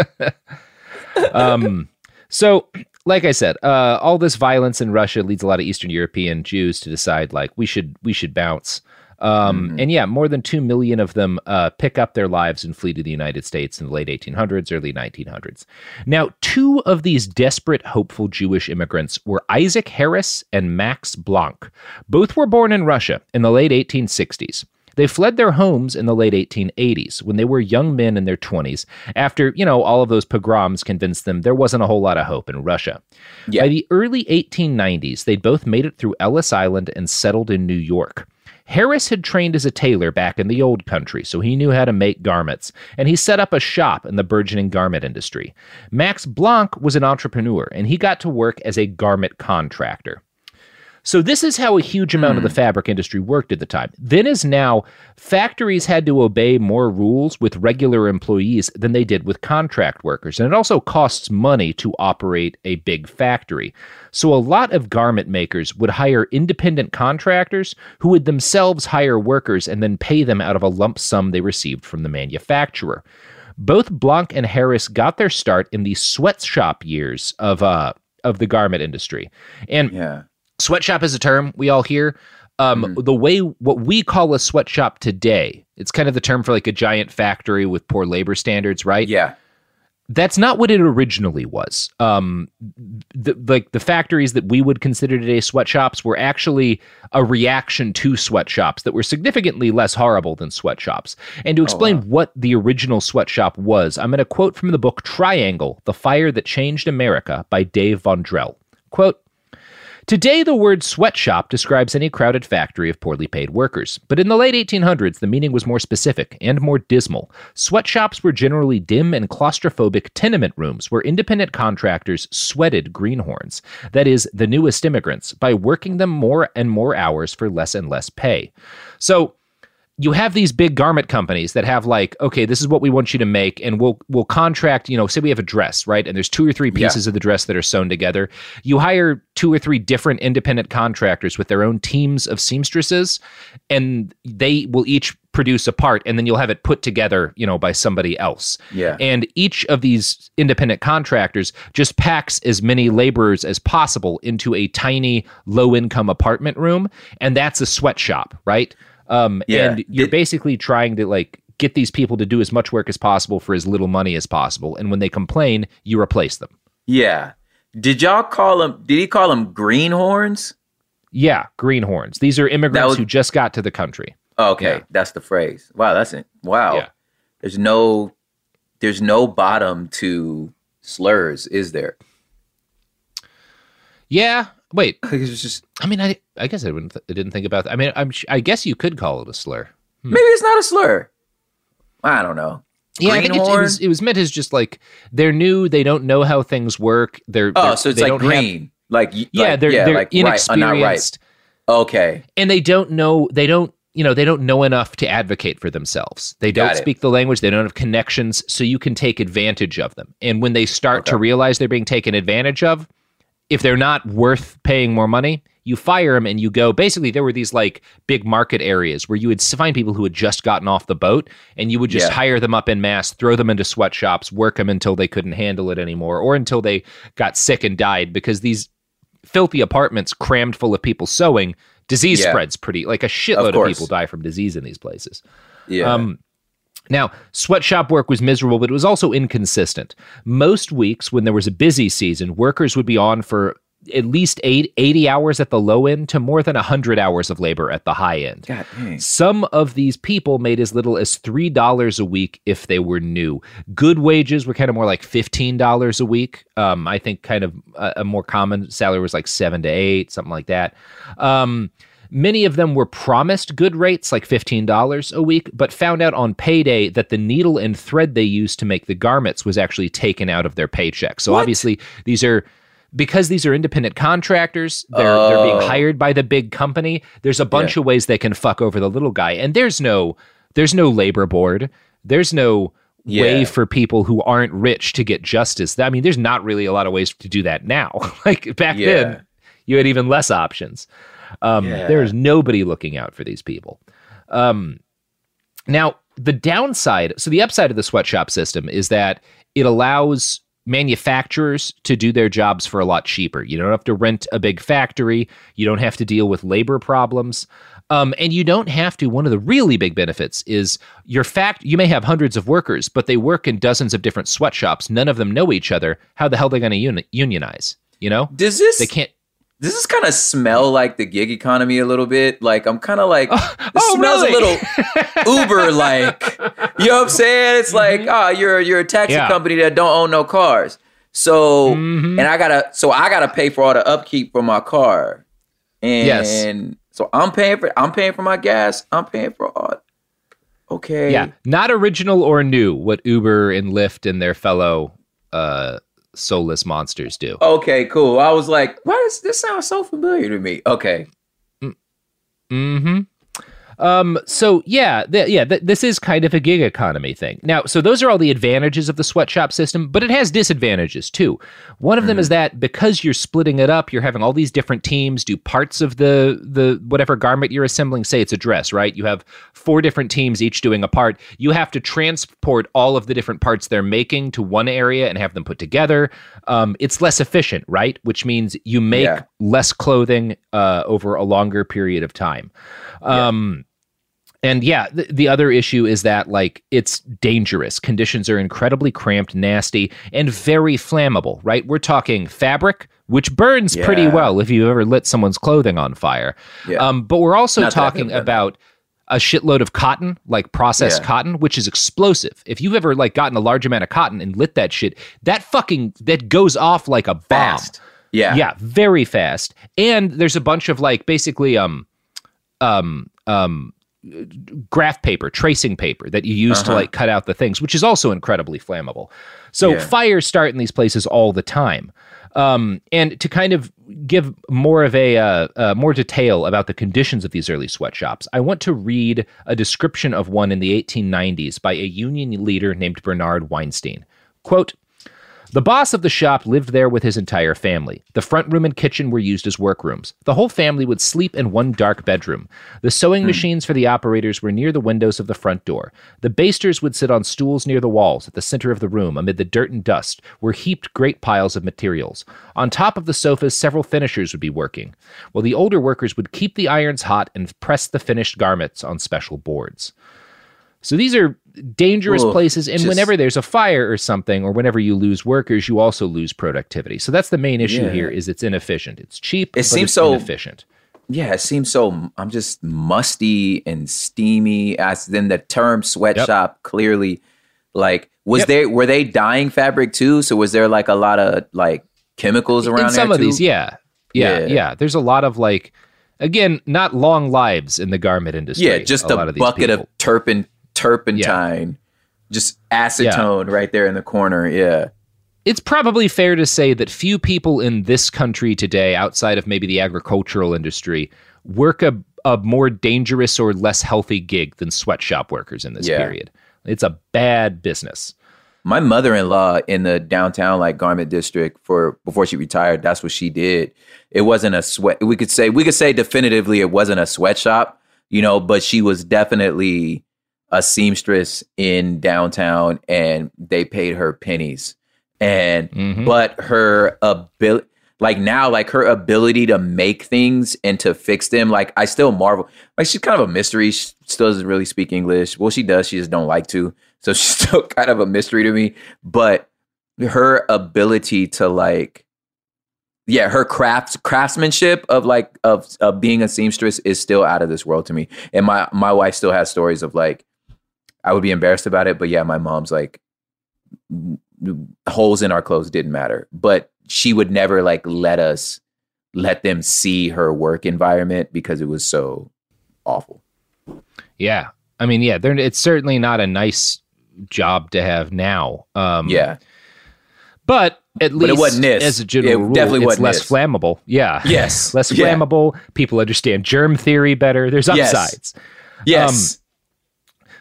um, so, like I said, uh, all this violence in Russia leads a lot of Eastern European Jews to decide like we should we should bounce. Um, Mm-hmm. And yeah, more than 2 million of them uh, pick up their lives and flee to the United States in the late 1800s, early 1900s. Now, two of these desperate, hopeful Jewish immigrants were Isaac Harris and Max Blanck. Both were born in Russia in the late 1860s. They fled their homes in the late 1880s when they were young men in their 20s after, you know, all of those pogroms convinced them there wasn't a whole lot of hope in Russia. By the early 1890s, they'd both made it through Ellis Island and settled in New York. Harris had trained as a tailor back in the old country, so he knew how to make garments, and he set up a shop in the burgeoning garment industry. Max Blanck was an entrepreneur, and he got to work as a garment contractor. So this is how a huge amount of the fabric industry worked at the time. Then as now, factories had to obey more rules with regular employees than they did with contract workers, and it also costs money to operate a big factory. So a lot of garment makers would hire independent contractors who would themselves hire workers and then pay them out of a lump sum they received from the manufacturer. Both Blanck and Harris got their start in the sweatshop years of uh of the garment industry. And yeah. Sweatshop is a term we all hear. Um, The way what we call a sweatshop today, it's kind of the term for like a giant factory with poor labor standards, right? Yeah. That's not what it originally was. Um, the, like the factories that we would consider today sweatshops were actually a reaction to sweatshops that were significantly less horrible than sweatshops. And to explain what the original sweatshop was, I'm going to quote from the book Triangle: The Fire That Changed America by Dave Von Drehle. Quote. Today, the word sweatshop describes any crowded factory of poorly paid workers. But in the late 1800s, the meaning was more specific and more dismal. Sweatshops were generally dim and claustrophobic tenement rooms where independent contractors sweated greenhorns, that is, the newest immigrants, by working them more and more hours for less and less pay. So, you have these big garment companies that have like okay this is what we want you to make and we'll we'll contract you know say we have a dress right and there's two or three pieces of the dress that are sewn together. You hire two or three different independent contractors with their own teams of seamstresses and they will each produce a part and then you'll have it put together you know by somebody else. Yeah. and each of these independent contractors just packs as many laborers as possible into a tiny low income apartment room and that's a sweatshop right um, Yeah. and you're basically trying to like get these people to do as much work as possible for as little money as possible. And when they complain, you replace them. Yeah. Did y'all call them? Did he call them greenhorns? Yeah, greenhorns. These are immigrants who just got to the country. Okay, that's the phrase. Wow, that's it. Wow. Yeah. There's no there's no bottom to slurs, is there? Yeah. Wait. It was just. I mean, I I guess I wouldn't. Th- I didn't think about that. I mean, I'm. sh- I guess you could call it a slur. Maybe it's not a slur. I don't know. Yeah, I think it, it was. It was meant as just like they're new. They don't know how things work. They're. Oh, they're- so it's they like don't have- green. like yeah, like- they're they're like right, uh, not right. inexperienced. Okay. and they don't know they don't you know they don't know enough to advocate for themselves they don't it. speak the language they don't have connections so you can take advantage of them and when they start to realize they're being taken advantage of if they're not worth paying more money you fire them and you go basically there were these like big market areas where you would find people who had just gotten off the boat and you would just Yeah. hire them up in mass throw them into sweatshops work them until they couldn't handle it anymore or until they got sick and died because these filthy apartments crammed full of people sewing, disease Yeah. spreads pretty like a shitload of, course. people die from disease in these places. Yeah. Um, now, sweatshop work was miserable, but it was also inconsistent. Most weeks, when there was a busy season, workers would be on for at least eight, 80 hours at the low end to more than 100 hours of labor at the high end. God. Some of these people made as little as $3 a week if they were new. Good wages were kind of more like $15 a week. Um, I think kind of a, a more common salary was like 7 to 8, something like that. Um, Many of them were promised good rates, like $15 a week, but found out on payday that the needle and thread they used to make the garments was actually taken out of their paycheck. So obviously, these are because these are independent contractors, they're they're being Oh. hired by the big company. There's a bunch Yeah. of ways they can fuck over the little guy, and there's no there's no labor board. There's no way for people who aren't rich to get justice. I mean, there's not really a lot of ways to do that now. like back Yeah. then, you had even less options. Um, Yeah. There is nobody looking out for these people. Um, now, the downside, so the upside of the sweatshop system is that it allows manufacturers to do their jobs for a lot cheaper. You don't have to rent a big factory, you don't have to deal with labor problems. Um, and you don't have to. One of the really big benefits is your fact. You may have hundreds of workers, but they work in dozens of different sweatshops. None of them know each other. How the hell are they going to uni- unionize? You know, Does this they can't. Does is kind of smell like the gig economy a little bit? Like I'm kind of like it oh, smells really? a little Uber like. You know what I'm saying? It's like, ah, you're you're a taxi Mm-hmm. Yeah. company that don't own no cars. So Mhm. and I gotta so I gotta pay for all the upkeep for my car. And Yes. so I'm paying for I'm paying for my gas. I'm paying for all Okay. Yeah, not original or new. What Uber and Lyft and their fellow uh, soulless monsters do. Okay, cool. I was like, why does this sound so familiar to me? Okay. hmm Um. So yeah, th- yeah. Th- this is kind of a gig economy thing. Now, so those are all the advantages of the sweatshop system, but it has disadvantages too. One of them is that because you're splitting it up, you're having all these different teams do parts of the the whatever garment you're assembling. Say it's a dress, right? You have four different teams each doing a part. You have to transport all of the different parts they're making to one area and have them put together. Um, it's less efficient, right? Which means you make Yeah. less clothing uh, over a longer period of time. Um, and yeah, the, the other issue is that like it's dangerous. Conditions are incredibly cramped, nasty, and very flammable. Right? We're talking fabric, which burns pretty well if you've ever lit someone's clothing on fire. Yeah. Um, but we're also Not talking about a shitload of cotton, like processed Yeah. cotton, which is explosive. If you've ever like gotten a large amount of cotton and lit that shit, that fucking that goes off like a bomb. Fast. Yeah. Yeah, very fast. And there's a bunch of like basically um um um graph paper, tracing paper that you use to Uh-huh. like cut out the things, which is also incredibly flammable. So Yeah. fires start in these places all the time. Um, and to kind of give more of a uh, uh, more detail about the conditions of these early sweatshops, I want to read a description of one in the 1890s by a union leader named Bernard Weinstein. Quote. The boss of the shop lived there with his entire family. The front room and kitchen were used as workrooms. The whole family would sleep in one dark bedroom. The sewing hmm. machines for the operators were near the windows of the front door. The basters would sit on stools near the walls at the center of the room amid the dirt and dust were heaped great piles of materials. On top of the sofas, several finishers would be working, while the older workers would keep the irons hot and press the finished garments on special boards. So these are dangerous places, and just- whenever there's a fire or something, or whenever you lose workers, you also lose productivity. So that's the main issue Yeah. here: is it's inefficient. It's cheap. It but seems it's so- inefficient. Yeah, it seems so. I'm just musty and steamy. As then the term sweatshop clearly, like, was Yep. there were they dyeing fabric too? So was there like a lot of like chemicals around In some of these, yeah. Yeah, Yeah. yeah. There's a lot of like, again, not long lives in the garment industry. Yeah, just a a, lot of these bucket people. of turpent turpentine, just acetone right there in the corner. Yeah. It's probably fair to say that few people in this country today, outside of maybe the agricultural industry, work a, a more dangerous or less healthy gig than sweatshop workers in this Yeah. period. It's a bad business. My mother-in-law in the downtown like garment district for before she retired, that's what she did. It wasn't a sweat. We could say we could say definitively it wasn't a sweatshop, you know, but she was definitely a seamstress in downtown, and they paid her pennies. And Mm-hmm. but her ability, like now, like her ability to make things and to fix them, like I still marvel. Like she's kind of a mystery. She still doesn't really speak English. Well, she does. She just don't like to. So she's still kind of a mystery to me. But her ability to like, yeah, her craft craftsmanship of like of of being a seamstress is still out of this world to me. And my my wife still has stories of like, I would be embarrassed about it, but yeah, my mom's like holes in our clothes didn't matter, but she would never like let us let them see her work environment because it was so awful. Yeah. I mean, yeah, it's certainly not a nice job to have now. Um, Yeah. But at But it least wasn't this. as a general It rule, definitely it's less flammable. Yeah. Yes. less Yeah. flammable. People understand germ theory better. There's Yes. upsides. Yes. Um,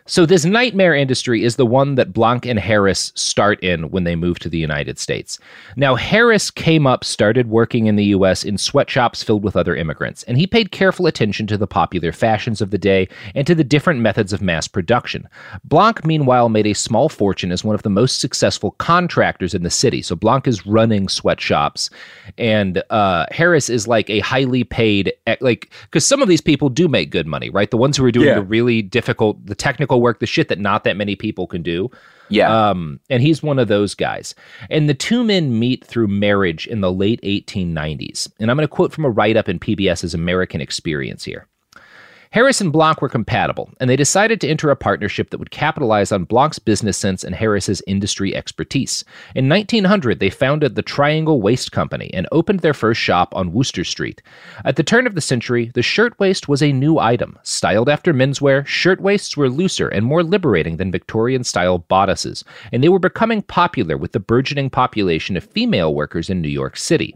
so this nightmare industry is the one that Blanck and Harris start in when they move to the United States. Now Harris came up, started working in the US in sweatshops filled with other immigrants, and he paid careful attention to the popular fashions of the day and to the different methods of mass production. Blanck meanwhile made a small fortune as one of the most successful contractors in the city. So Blanck is running sweatshops and uh, Harris is like a highly paid like cuz some of these people do make good money, right? The ones who are doing Yeah. the really difficult, the technical work, the shit that not that many people can do. Yeah. Um, and he's one of those guys. And the two men meet through marriage in the late 1890s. And I'm going to quote from a write up in PBS's American Experience here. Harris and Blanck were compatible, and they decided to enter a partnership that would capitalize on Blanck's business sense and Harris's industry expertise. In 1900, they founded the Triangle Waist Company and opened their first shop on Wooster Street. At the turn of the century, the shirtwaist was a new item. Styled after menswear, shirtwaists were looser and more liberating than Victorian style bodices, and they were becoming popular with the burgeoning population of female workers in New York City.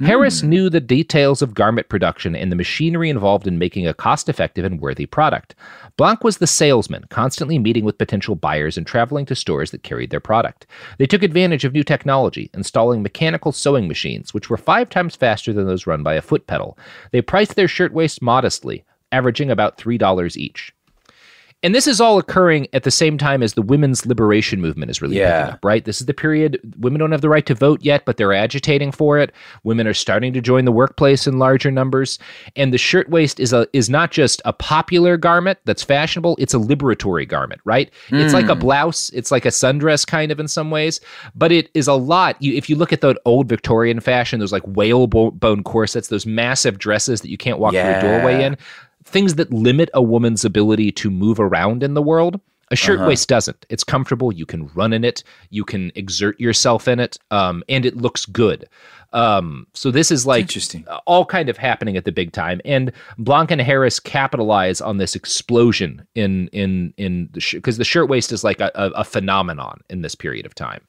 Harris hmm. knew the details of garment production and the machinery involved in making a cost effective and worthy product. Blanck was the salesman, constantly meeting with potential buyers and traveling to stores that carried their product. They took advantage of new technology, installing mechanical sewing machines, which were five times faster than those run by a foot pedal. They priced their shirtwaists modestly, averaging about $3 each. And this is all occurring at the same time as the women's liberation movement is really Yeah. picking up, right? This is the period women don't have the right to vote yet, but they're agitating for it. Women are starting to join the workplace in larger numbers, and the shirtwaist is a is not just a popular garment that's fashionable; it's a liberatory garment, right? It's like a Mm. blouse, it's like a sundress kind of in some ways, but it is a lot. You, if you look at the old Victorian fashion, those like whalebone corsets, those massive dresses that you can't walk through a doorway in things that limit a woman's ability to move around in the world. A shirtwaist doesn't. It's comfortable. You can run in it. You can exert yourself in it, um, and it looks good. Um, so this is like Interesting. all kind of happening at the big time, and Blanck and Harris capitalize on this explosion in in in the because the shirtwaist is like a, a, a phenomenon in this period of time.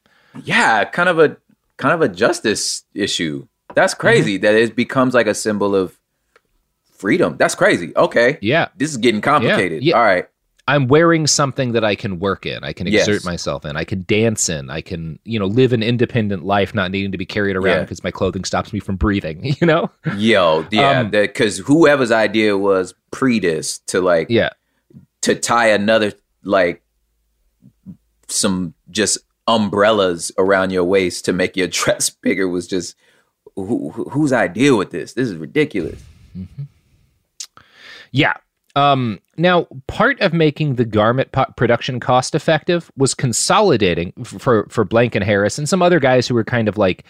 yeah, kind of a kind of a justice issue. That's crazy that it becomes like a symbol of freedom. That's crazy. Okay. Yeah. This is getting complicated. Yeah. All right. I'm wearing something that I can work in. I can Yes. exert myself in. I can dance in. I can, you know, live an independent life, not needing to be carried around Yeah. because my clothing stops me from breathing. You know? Yo, yeah, Um, because whoever's idea was pre this to like, Yeah. to tie another like some just umbrellas around your waist to make your dress bigger was just who, who- whose idea with this? This is ridiculous. Yeah. Um, now, part of making the garment po- production cost effective was consolidating for for Blanck and Harris and some other guys who were kind of like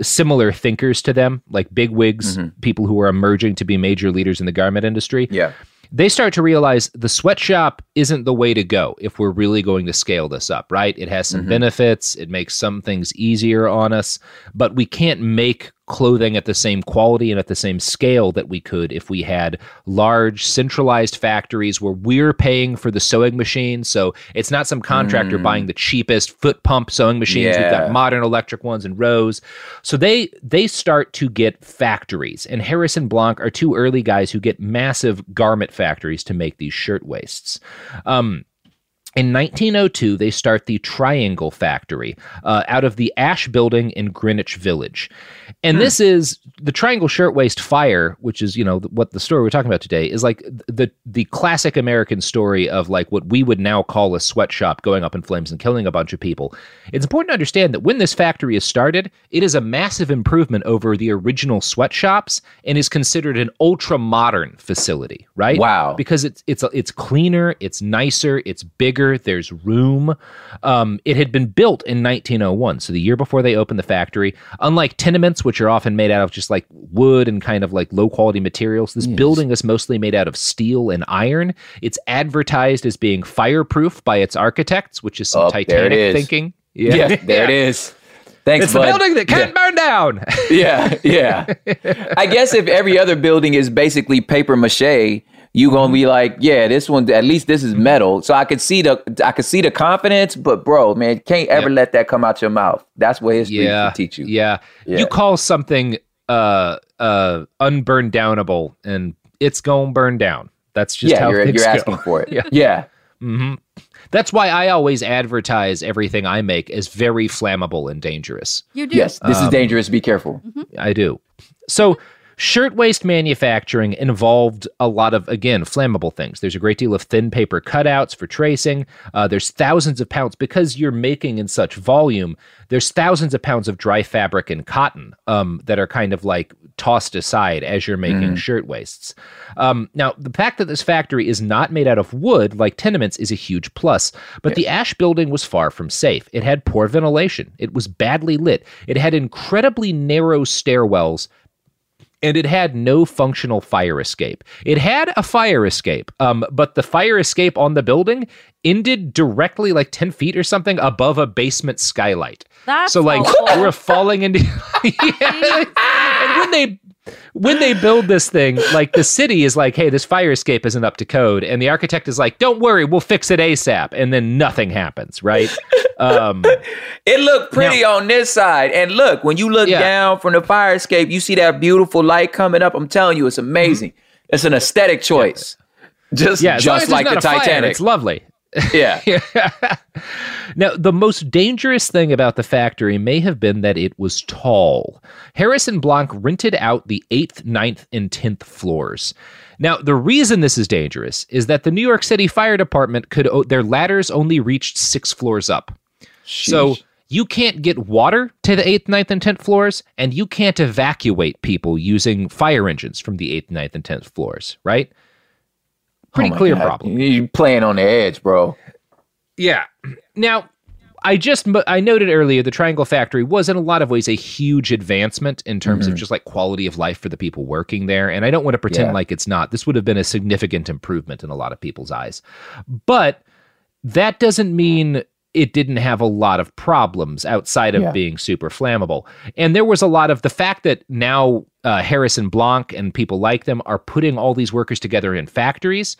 similar thinkers to them, like big wigs, people who were emerging to be major leaders in the garment industry. Yeah. They start to realize the sweatshop isn't the way to go if we're really going to scale this up, right? It has some benefits, it makes some things easier on us, but we can't make clothing at the same quality and at the same scale that we could if we had large centralized factories where we're paying for the sewing machine. So it's not some contractor Mm. buying the cheapest foot pump sewing machines. We've got modern electric ones in rows. So they they start to get factories. And Harris and Blanck are two early guys who get massive garment factories to make these shirtwaists. Um, in 1902, they start the Triangle Factory uh, out of the Asch Building in Greenwich Village. And this is the Triangle Shirtwaist Fire, which is, you know, what the story we're talking about today is like the the classic American story of like what we would now call a sweatshop going up in flames and killing a bunch of people. It's important to understand that when this factory is started, it is a massive improvement over the original sweatshops and is considered an ultra modern facility, right? Wow. Because it's it's it's cleaner, it's nicer, it's bigger, there's room. Um, it had been built in 1901, so the year before they opened the factory. Unlike tenements, which are often made out of just like wood and kind of like low quality materials, this building is mostly made out of steel and iron. It's advertised as being fireproof by its architects, which is some Oh, there it Titanic is. thinking. Yeah, there it is. Thanks, It's the building that can't burn down. yeah, yeah. I guess if every other building is basically paper mache, you gonna be like, yeah, this one at least this is metal. So I could see the I could see the confidence, but bro, man, can't ever let that come out your mouth. That's what history yeah, should teach you. Yeah. Yeah. You call something uh uh unburn downable and it's going to burn down. That's just Yeah, how you're- things you're go. asking for it. yeah. Yeah. hmm That's why I always advertise everything I make as very flammable and dangerous. You do. Yes, this is Um, dangerous. Be careful. I do. So, shirtwaist manufacturing involved a lot of, again, flammable things. There's a great deal of thin paper cutouts for tracing. Uh, there's thousands of pounds because you're making in such volume. There's thousands of pounds of dry fabric and cotton um, that are kind of like tossed aside as you're making Mhm. shirtwaists. Um, now, the fact that this factory is not made out of wood like tenements is a huge plus, but the Asch building was far from safe. It had poor ventilation, it was badly lit, it had incredibly narrow stairwells. And it had no functional fire escape. It had a fire escape, um, but the fire escape on the building ended directly, like ten feet or something, above a basement skylight. That's so, like, awful. we're falling into. Yeah. And when they when they build this thing, like the city is like, hey, this fire escape isn't up to code. And the architect is like, don't worry, we'll fix it ASAP. And then nothing happens, right? Um, It looked pretty on this side. And look, when you look down from the fire escape, you see that beautiful light coming up. I'm telling you, it's amazing. It's an aesthetic choice. Just, yeah, long as just like the a fire, Titanic. it's lovely. Yeah. Now, the most dangerous thing about the factory may have been that it was tall. Harrison Blanck rented out the 8th, 9th, and 10th floors. Now, the reason this is dangerous is that the New York City Fire Department could, o- their ladders only reached six floors up. So you can't get water to the 8th, 9th, and 10th floors, and you can't evacuate people using fire engines from the 8th, 9th, and 10th floors, right? Pretty Oh clear God. problem. You playing on the edge, bro. Yeah. Now, I just I noted earlier the Triangle Factory was in a lot of ways a huge advancement in terms of Mhm. just like quality of life for the people working there, and I don't want to pretend Yeah. like it's not. This would have been a significant improvement in a lot of people's eyes, but that doesn't mean it didn't have a lot of problems outside of Yeah. being super flammable. And there was a lot of the fact that now uh, Harrison Blanck and people like them are putting all these workers together in factories.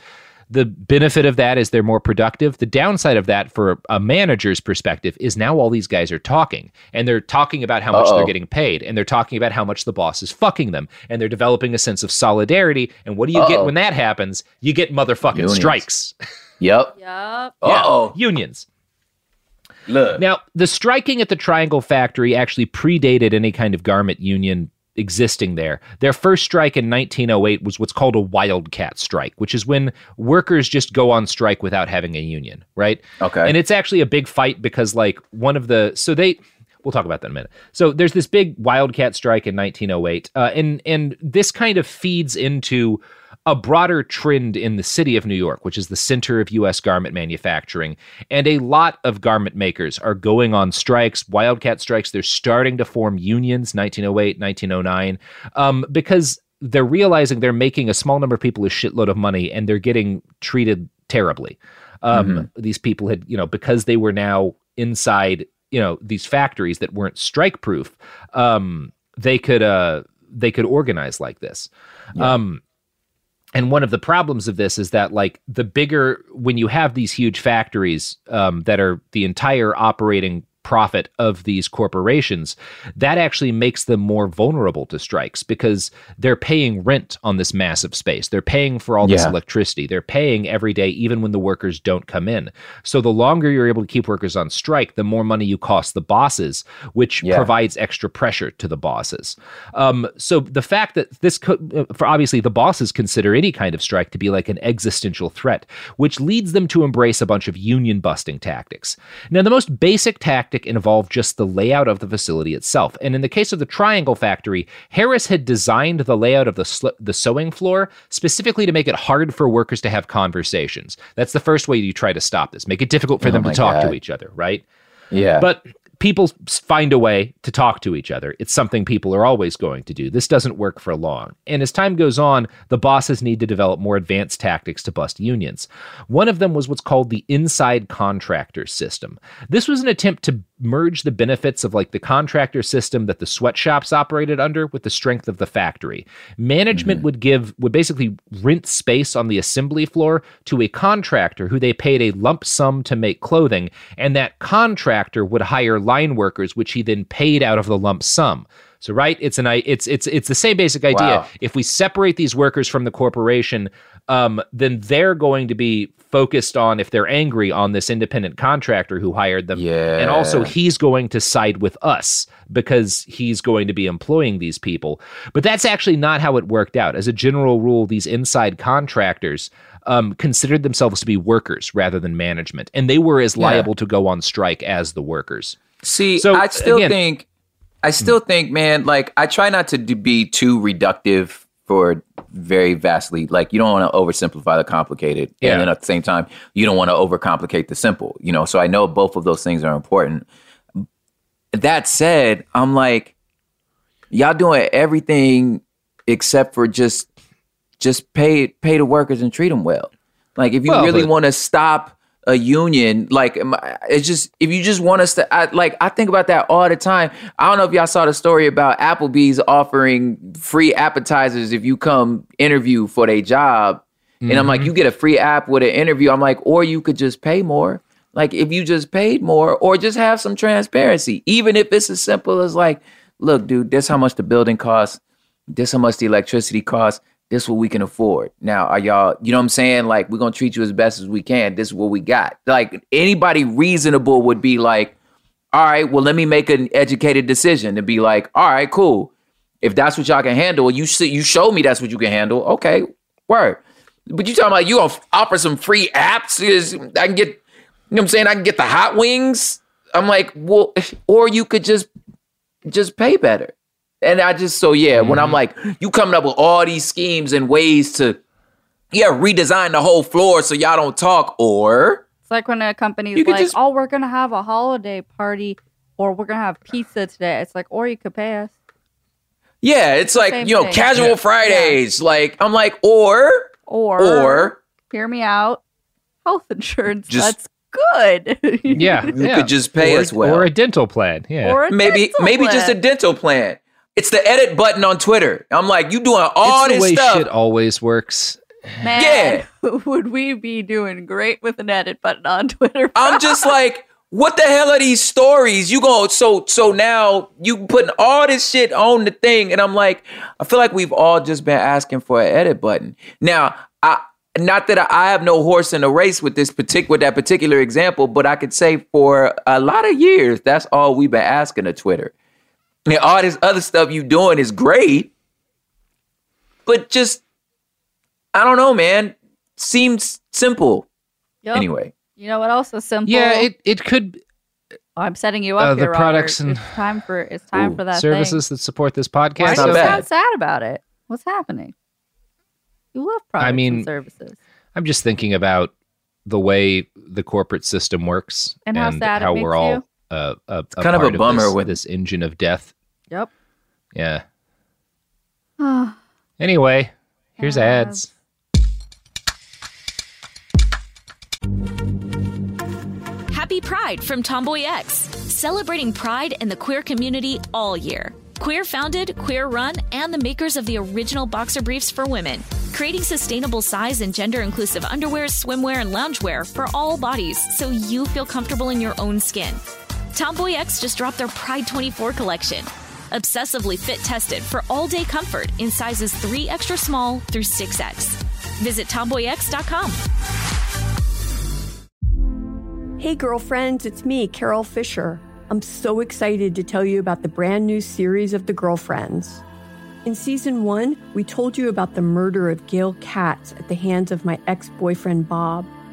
The benefit of that is they're more productive. The downside of that, for a manager's perspective, is now all these guys are talking and they're talking about how much Uh-oh. they're getting paid and they're talking about how much the boss is fucking them and they're developing a sense of solidarity. And what do you get Uh-oh. when that happens? You get motherfucking Unions. strikes. Yep. Yep. Yeah, Uh-oh. unions. Look. Now, the striking at the Triangle Factory actually predated any kind of garment union existing there. Their first strike in 1908 was what's called a wildcat strike, which is when workers just go on strike without having a union, right? Okay. And it's actually a big fight because, like, one of the so they. We'll talk about that in a minute. So there's this big wildcat strike in 1908, uh, and and this kind of feeds into a broader trend in the city of New York, which is the center of U.S. garment manufacturing. And a lot of garment makers are going on strikes, wildcat strikes. They're starting to form unions, 1908, 1909, um, because they're realizing they're making a small number of people a shitload of money and they're getting treated terribly. Um, These people had, you know, because they were now inside, you know, these factories that weren't strike proof. Um, they could uh they could organize like this. Yeah. Um and one of the problems of this is that like the bigger when you have these huge factories um, that are the entire operating profit of these corporations, that actually makes them more vulnerable to strikes because they're paying rent on this massive space. They're paying for all this yeah. electricity. They're paying every day, even when the workers don't come in. So the longer you're able to keep workers on strike, the more money you cost the bosses, which yeah. provides extra pressure to the bosses. Um, so the fact that this, could, uh, for obviously the bosses consider any kind of strike to be like an existential threat, which leads them to embrace a bunch of union busting tactics. Now, the most basic tactic tactic involved just the layout of the facility itself. And in the case of the Triangle Factory, Harris had designed the layout of the sl- the sewing floor specifically to make it hard for workers to have conversations. That's the first way you try to stop this. Make it difficult for oh them to talk God. to each other, right? Yeah. But people find a way to talk to each other. It's something people are always going to do. This doesn't work for long. And as time goes on, the bosses need to develop more advanced tactics to bust unions. One of them was what's called the inside contractor system. This was an attempt to merge the benefits of like the contractor system that the sweatshops operated under with the strength of the factory. Management mm-hmm. would give would basically rent space on the assembly floor to a contractor who they paid a lump sum to make clothing, and that contractor would hire line workers, which he then paid out of the lump sum. So right, it's an it's it's it's the same basic idea. Wow. If we separate these workers from the corporation, um, then they're going to be focused on if they're angry on this independent contractor who hired them. Yeah. And also he's going to side with us because he's going to be employing these people. But that's actually not how it worked out. As a general rule, these inside contractors um, considered themselves to be workers rather than management, and they were as liable yeah. to go on strike as the workers. See, so, I still again, think, I still mm-hmm. think, man, like I try not to be too reductive for very vastly like you don't want to oversimplify the complicated. Yeah. and then at the same time you don't want to overcomplicate the simple you know? So i know both of those things are important. That said i'm like y'all doing everything except for just just pay pay the workers and treat them well. Like if you well, really want to stop a union. Like it's just if you just want us to, I, like I think about that all the time. I don't know if y'all saw the story about Applebee's offering free appetizers if you come interview for their job. Mm-hmm. And I'm like, mm-hmm. you get a free app with an interview. I'm like, or you could just pay more. Like if you just paid more, or just have some transparency, even if it's as simple as like, look, dude, this how much the building costs, this how much the electricity costs this is what we can afford. Now, are y'all, you know what I'm saying? Like, we're gonna treat you as best as we can. This is what we got. Like anybody reasonable would be like, all right, well, let me make an educated decision and be like, all right, cool. If that's what y'all can handle, you see, you show me that's what you can handle. Okay, word. But you talking about you gonna offer some free apps? I can get, you know what I'm saying? I can get the hot wings. I'm like, well, or you could just just pay better. And I just so yeah, mm-hmm. when I'm mm-hmm. like, you coming up with all these schemes and ways to yeah, redesign the whole floor so y'all don't talk, or it's like when a company's like, just, oh, we're gonna have a holiday party or we're gonna have pizza today. It's like, or you could pay us. Yeah, it's, like, you know, thing. casual yeah. Fridays. Yeah. Like, I'm like, or or or hear me out. Health insurance. Just, that's good. yeah, you yeah. could just pay or, as well, or a dental plan. Yeah, or maybe maybe plan. just a dental plan. It's the edit button on Twitter. I'm like, you doing all it's this the way stuff. Shit always works. Man, yeah. would we be doing great with an edit button on Twitter? I'm just like, what the hell are these stories? You go so so now you putting all this shit on the thing, and I'm like, I feel like we've all just been asking for an edit button. Now, I not that I have no horse in the race with this particular with that particular example, but I could say for a lot of years, that's all we've been asking of Twitter. And all this other stuff you doing is great, but just I don't know, man. Seems simple. Yep. Anyway, you know what else is simple? Yeah, it it could. Oh, I'm setting you up. Uh, the here, products Robert. and it's time for it's time Ooh, for that services thing. that support this podcast. Why do you sound sad about it? What's happening? You love products I mean, and services. I'm just thinking about the way the corporate system works and, and how sad how we're all uh, a, a kind of a bummer this, with this engine of death. Yep. Yeah. anyway, here's ads. Happy Pride from TomboyX, celebrating pride in the queer community all year. Queer founded, queer run, and the makers of the original boxer briefs for women, creating sustainable size and gender inclusive underwear, swimwear, and loungewear for all bodies so you feel comfortable in your own skin. TomboyX just dropped their Pride 24 collection. Obsessively fit tested for all day comfort in sizes 3 extra small through 6X. Visit tomboyx.com. Hey, girlfriends, it's me, Carol Fisher. I'm so excited to tell you about the brand new series of The Girlfriends. In season one, we told you about the murder of Gail Katz at the hands of my ex boyfriend Bob.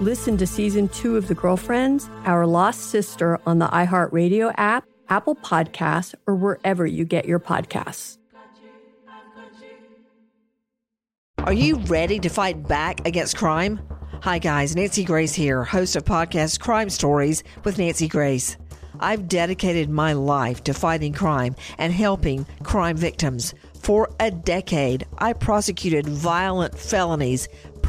Listen to season two of The Girlfriends, Our Lost Sister on the iHeartRadio app, Apple Podcasts, or wherever you get your podcasts. Are you ready to fight back against crime? Hi, guys. Nancy Grace here, host of podcast Crime Stories with Nancy Grace. I've dedicated my life to fighting crime and helping crime victims. For a decade, I prosecuted violent felonies,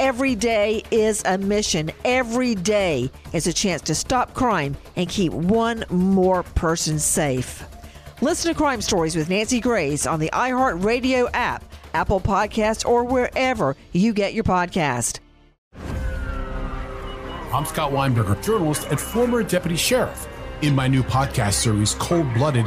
Every day is a mission. Every day is a chance to stop crime and keep one more person safe. Listen to Crime Stories with Nancy Grace on the iHeartRadio app Apple Podcasts, or wherever you get your podcast. I'm Scott Weinberger, journalist and former deputy sheriff. In my new podcast series, Cold Blooded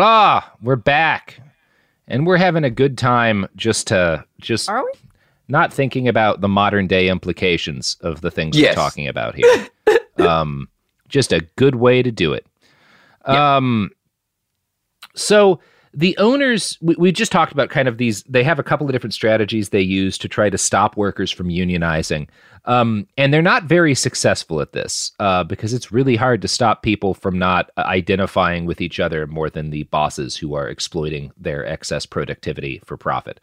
Ah, we're back. And we're having a good time just to just Are we? not thinking about the modern day implications of the things Yes. we're talking about here. um just a good way to do it. Um so the owners we, we just talked about kind of these they have a couple of different strategies they use to try to stop workers from unionizing um, and they're not very successful at this uh, because it's really hard to stop people from not uh, identifying with each other more than the bosses who are exploiting their excess productivity for profit.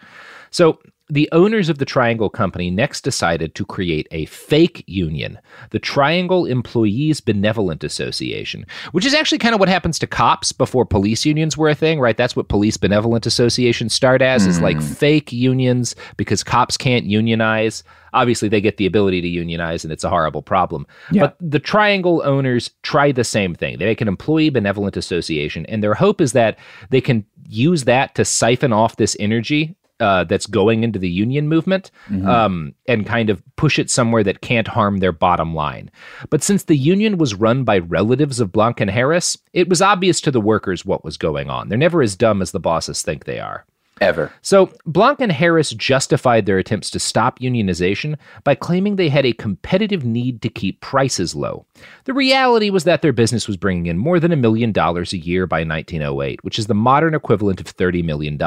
So the owners of the Triangle Company next decided to create a fake union, the Triangle Employees Benevolent Association, which is actually kind of what happens to cops before police unions were a thing, right? That's what police benevolent associations start as, is like hmm. fake unions because cops can't unionize. Obviously, they get the ability to unionize, and it's a horrible problem. But the Triangle owners try the same thing. They make an employee benevolent association, and their hope is that they can use that to siphon off this energy uh, that's going into the union movement Mhm. um, and kind of push it somewhere that can't harm their bottom line. But since the union was run by relatives of Blanck and Harris, it was obvious to the workers what was going on. They're never as dumb as the bosses think they are. Ever. So, Blanck and Harris justified their attempts to stop unionization by claiming they had a competitive need to keep prices low. The reality was that their business was bringing in more than a million dollars a year by 1908, which is the modern equivalent of $30 million.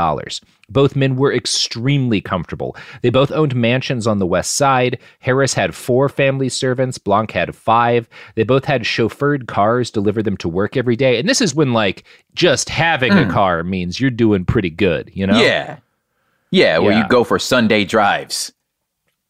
Both men were extremely comfortable. They both owned mansions on the west side. Harris had four family servants, Blanck had five. They both had chauffeured cars deliver them to work every day. And this is when, like, just having Mm. a car means you're doing pretty good, you know? Yeah. Yeah, where Yeah. you go for Sunday drives.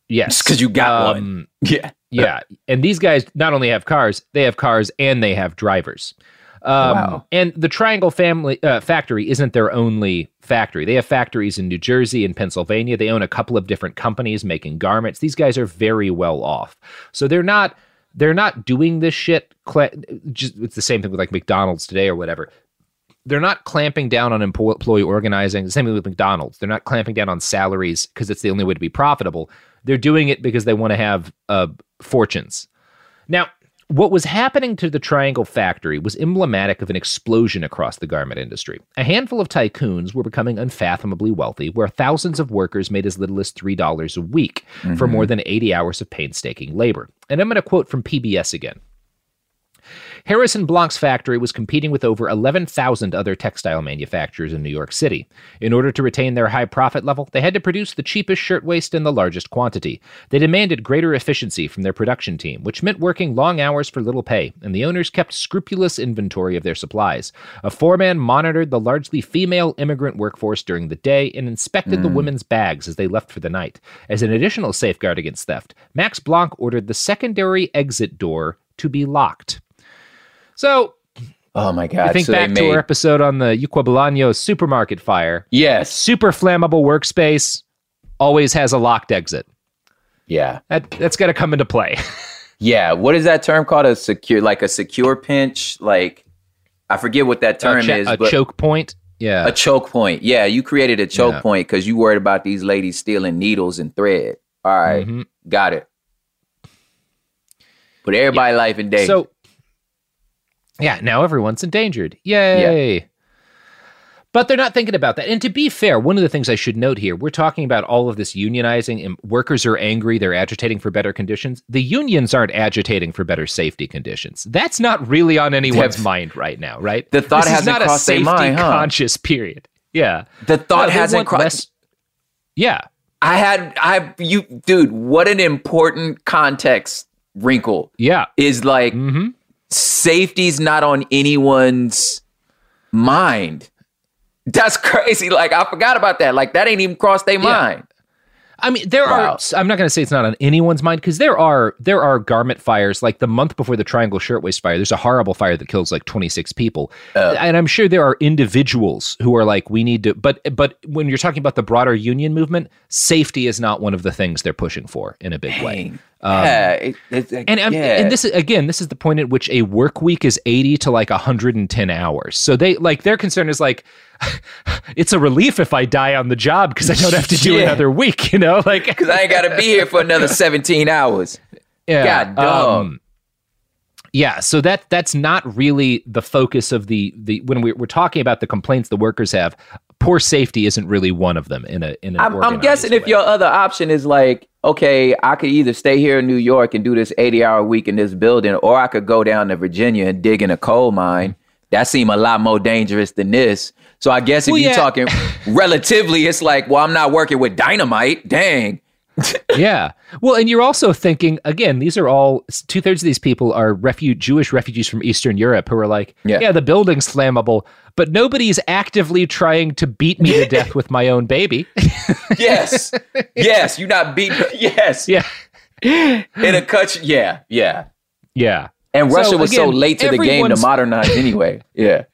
Yes. because you got one. Um, Yeah. yeah. And these guys not only have cars, they have cars and they have drivers. Um, Wow. And the Triangle Family uh, Factory isn't their only factory. They have factories in New Jersey and Pennsylvania. They own a couple of different companies making garments. These guys are very well off. So they're not they're not doing this shit. Just, it's the same thing with like McDonald's today or whatever. They're not clamping down on employee organizing. The same thing with McDonald's. They're not clamping down on salaries because it's the only way to be profitable. They're doing it because they want to have uh, fortunes. Now, what was happening to the Triangle factory was emblematic of an explosion across the garment industry. A handful of tycoons were becoming unfathomably wealthy, where thousands of workers made as little as $3 a week for Mhm. more than 80 hours of painstaking labor. And I'm going to quote from PBS again. Harrison Blanck's factory was competing with over 11,000 other textile manufacturers in New York City. In order to retain their high profit level, they had to produce the cheapest shirtwaist in the largest quantity. They demanded greater efficiency from their production team, which meant working long hours for little pay, and the owners kept scrupulous inventory of their supplies. A foreman monitored the largely female immigrant workforce during the day and inspected the Mm. women's bags as they left for the night. As an additional safeguard against theft, Max Blanck ordered the secondary exit door to be locked. So, Oh my god! I think so back to our episode on the Ycuá Bolaños supermarket fire. Yes. Super flammable workspace always has a locked exit. Yeah. That that's got to come into play. Yeah. What is that term called? A secure, like a secure pinch? Like, I forget what that term a, cho- is. a choke point. Yeah. A choke point. Yeah. You created a choke Yeah. point because you worried about these ladies stealing needles and thread. All right, Mhm. Got it. Put everybody life in danger. So, yeah, now everyone's endangered. Yay. But they're not thinking about that. And to be fair, one of the things I should note here, we're talking about all of this unionizing and workers are angry, they're agitating for better conditions. The unions aren't agitating for better safety conditions. That's not really on anyone's mind right now, right? The thought This hasn't not a crossed their safety mind, huh? conscious period. Yeah. the thought No, hasn't crossed. less- Yeah. I had I you dude, what an important context wrinkle. Yeah. Is like Mm-hmm. Safety's not on anyone's mind. That's crazy. Like I forgot about that. Like that ain't even crossed their mind. I mean, there Wow. are. I'm not going to say it's not on anyone's mind because there are there are garment fires. Like the month before the Triangle Shirtwaist fire, there's a horrible fire that kills like 26 people, Oh. and I'm sure there are individuals who are like, we need to. But but when you're talking about the broader union movement, safety is not one of the things they're pushing for in a big way. Um, yeah, it- like- and um, yeah. and this is again, this is the point at which a work week is 80 to like 110 hours. So they like their concern is like, it's a relief if I die on the job because I don't have to do Yeah. another week. You know, like Because I ain't got to be here for another 17 hours. Yeah. Um, yeah, so that that's not really the focus of the the when we, we're talking about the complaints the workers have. Poor safety isn't really one of them in a in an I'm, I'm organized guessing if your other option is like, okay, I could either stay here in New York and do this 80 hour week in this building, or I could go down to Virginia and dig in a coal mine. That seem a lot more dangerous than this. So I guess if Well, you're yeah. talking relatively, it's like, well, I'm not working with dynamite. Dang. yeah. Well, and you're also thinking again. These are all two thirds of these people are refu- Jewish refugees from Eastern Europe who are like, Yeah. yeah, the building's flammable, but nobody's actively trying to beat me to death with my own baby. Yes. yes. You're not beating. Yes. yeah. In a cut. Yeah. Yeah. Yeah. And Russia So, was so late to the game to modernize anyway. Yeah.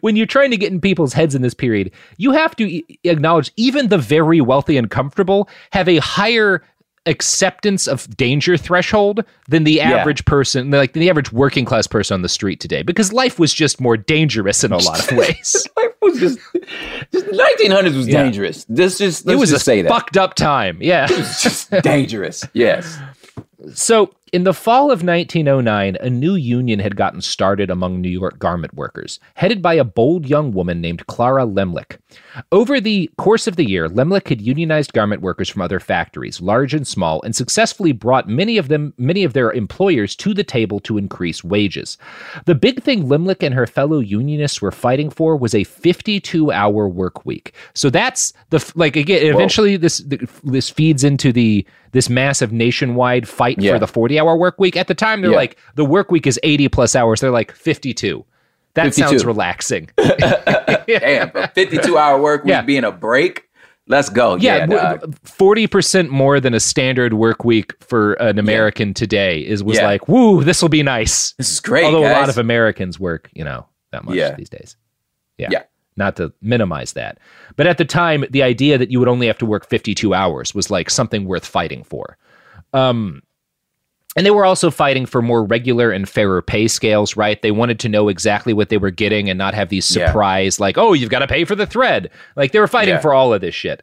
when you're trying to get in people's heads in this period, you have to acknowledge even the very wealthy and comfortable have a higher acceptance of danger threshold than the Yeah. average person, like the average working class person on the street today, because life was just more dangerous in a lot of ways. Life was just 1900s was Yeah. dangerous. This just it was just a say that. fucked up time. Yeah. It was just dangerous. Yes. So, in the fall of 1909, a new union had gotten started among New York garment workers, headed by a bold young woman named Clara Lemlich. Over the course of the year, Lemlich had unionized garment workers from other factories, large and small, and successfully brought many of them, many of their employers to the table to increase wages. The big thing Lemlich and her fellow unionists were fighting for was a 52-hour work week. So that's the like again. Eventually, this this feeds into the this massive nationwide fight Yeah. for the 40 hour work week. At the time, they're Yeah. like, the work week is 80 plus hours. They're like 52. That 52. sounds relaxing. Damn, 52 hour work week Yeah. being a break. Let's go. yeah, Yeah, forty percent more than a standard work week for an American today is was Yeah. like, woo, this will be nice. This is great, Although a lot of Americans work, you know, that much Yeah. these days. Yeah. Yeah. Not to minimize that. But at the time, the idea that you would only have to work 52 hours was like something worth fighting for. Um, and they were also fighting for more regular and fairer pay scales, right? They wanted to know exactly what they were getting and not have these Yeah. surprise, like, oh, you've got to pay for the thread. Like they were fighting Yeah. for all of this shit.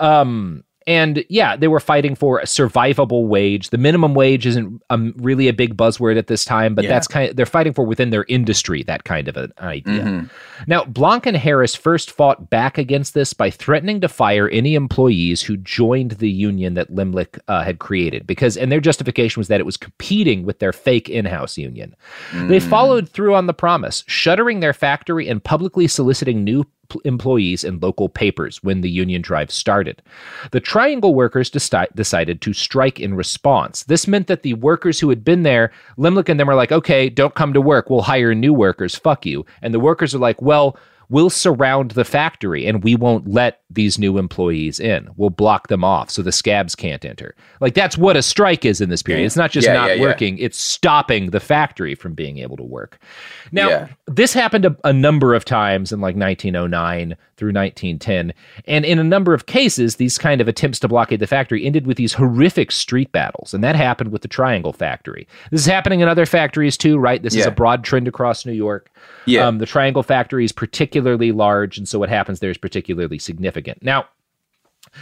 Um, and yeah, they were fighting for a survivable wage. The minimum wage isn't um, really a big buzzword at this time, but Yeah. that's kind of they're fighting for within their industry that kind of an idea. Mhm. Now, Blanck and Harris first fought back against this by threatening to fire any employees who joined the union that Lemlich uh, had created, because and their justification was that it was competing with their fake in-house union. They followed through on the promise, shuttering their factory and publicly soliciting new employees in local papers when the union drive started. The Triangle workers deci- decided to strike in response. This meant that the workers who had been there, Lemlich and them were like, okay, don't come to work. We'll hire new workers. Fuck you. And the workers are like, well, we'll surround the factory and we won't let these new employees in. We'll block them off so the scabs can't enter. Like that's what a strike is in this period. Mm. It's not just Yeah, not yeah, yeah. working, it's stopping the factory from being able to work. Now, Yeah. this happened a, a number of times in like 1909 through 1910. And in a number of cases, these kind of attempts to blockade the factory ended with these horrific street battles. And that happened with the Triangle Factory. This is happening in other factories too, right? This is a broad trend across New York. Yeah. Um, the Triangle Factory is particularly large. And so what happens there is particularly significant. Now,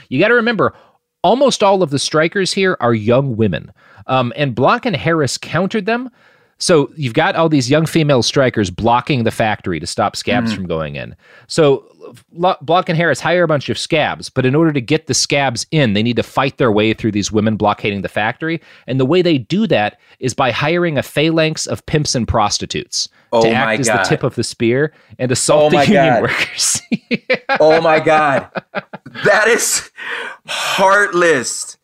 you got to remember, almost all of the strikers here are young women. Um, and Blanck and Harris countered them. So you've got all these young female strikers blocking the factory to stop scabs Mhm. from going in. So Blanck and Harris hire a bunch of scabs, but in order to get the scabs in, they need to fight their way through these women blockading the factory. And the way they do that is by hiring a phalanx of pimps and prostitutes Oh to my act as God. the tip of the spear and assault Oh the union God. workers. oh my god, that is heartless.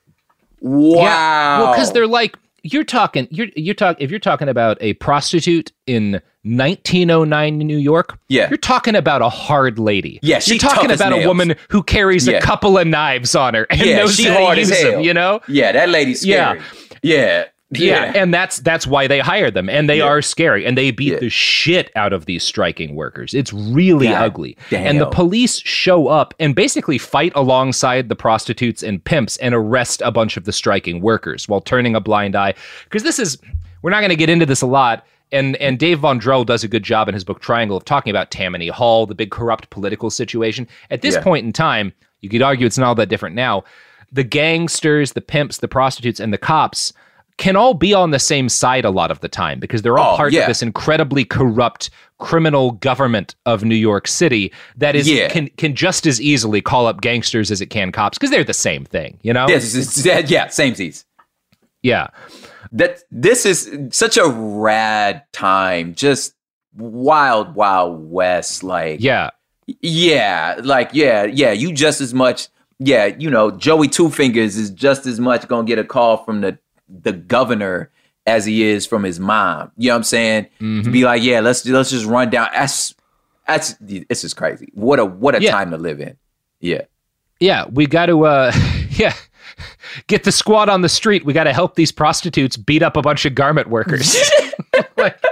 Wow. Yeah. Well, because they're like you're talking you're you're talking if you're talking about a prostitute in 1909 New York, Yeah. you're talking about a hard lady. Yeah, you're talking about a woman who carries Yeah. a couple of knives on her and yeah, knows she how hard to as use hell. them. You know. Yeah, that lady's Yeah. scary. Yeah. Yeah. and that's that's why they hire them, and they Yeah. are scary, and they beat Yeah. the shit out of these striking workers. It's really God ugly, and the police show up and basically fight alongside the prostitutes and pimps and arrest a bunch of the striking workers while turning a blind eye. Because this is, we're not going to get into this a lot. And, and Dave Von Drehle does a good job in his book Triangle of talking about Tammany Hall, the big corrupt political situation. At this Yeah. point in time, you could argue it's not all that different now. The gangsters, the pimps, the prostitutes, and the cops can all be on the same side a lot of the time because they're all Oh, part yeah. of this incredibly corrupt criminal government of New York City that is Yeah. can can just as easily call up gangsters as it can cops because they're the same thing, you know? Is yeah, same seas. Yeah. That this is such a rad time. Just wild, wild west. Like Yeah. Yeah, like yeah, yeah. You just as much. Yeah, you know, Joey Two Fingers is just as much gonna get a call from the the governor as he is from his mom. You know what I'm saying? To be like, yeah, let's let's just run down. That's that's this is crazy. What a what a Yeah. time to live in. Yeah. Yeah, we got to uh yeah. Get the squad on the street. We got to help these prostitutes beat up a bunch of garment workers. Like,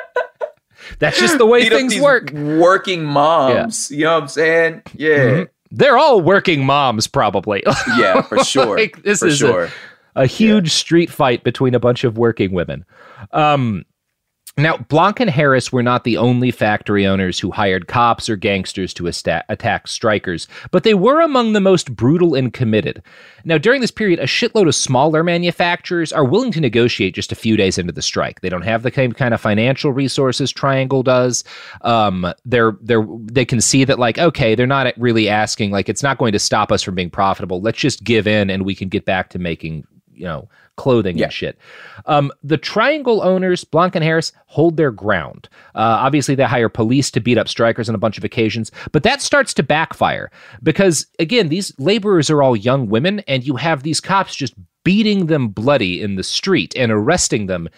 that's just the way Beat up things these work. Working moms. You know what I'm saying? Yeah. Mhm. They're all working moms, probably. Yeah, for sure. Like, this for is a- sure. a, huge street fight between a bunch of working women. Um, Now, Blanck and Harris were not the only factory owners who hired cops or gangsters to attack strikers, but they were among the most brutal and committed. Now, during this period, a shitload of smaller manufacturers are willing to negotiate just a few days into the strike. They don't have the same kind of financial resources Triangle does. Um, they're they're they can see that like okay, they're not really asking like it's not going to stop us from being profitable. Let's just give in and we can get back to making you know clothing yeah. and shit. Um, the Triangle owners, Blanck and Harris, hold their ground. Uh, obviously, they hire police to beat up strikers on a bunch of occasions, but that starts to backfire because, again, these laborers are all young women, and you have these cops just beating them bloody in the street and arresting them.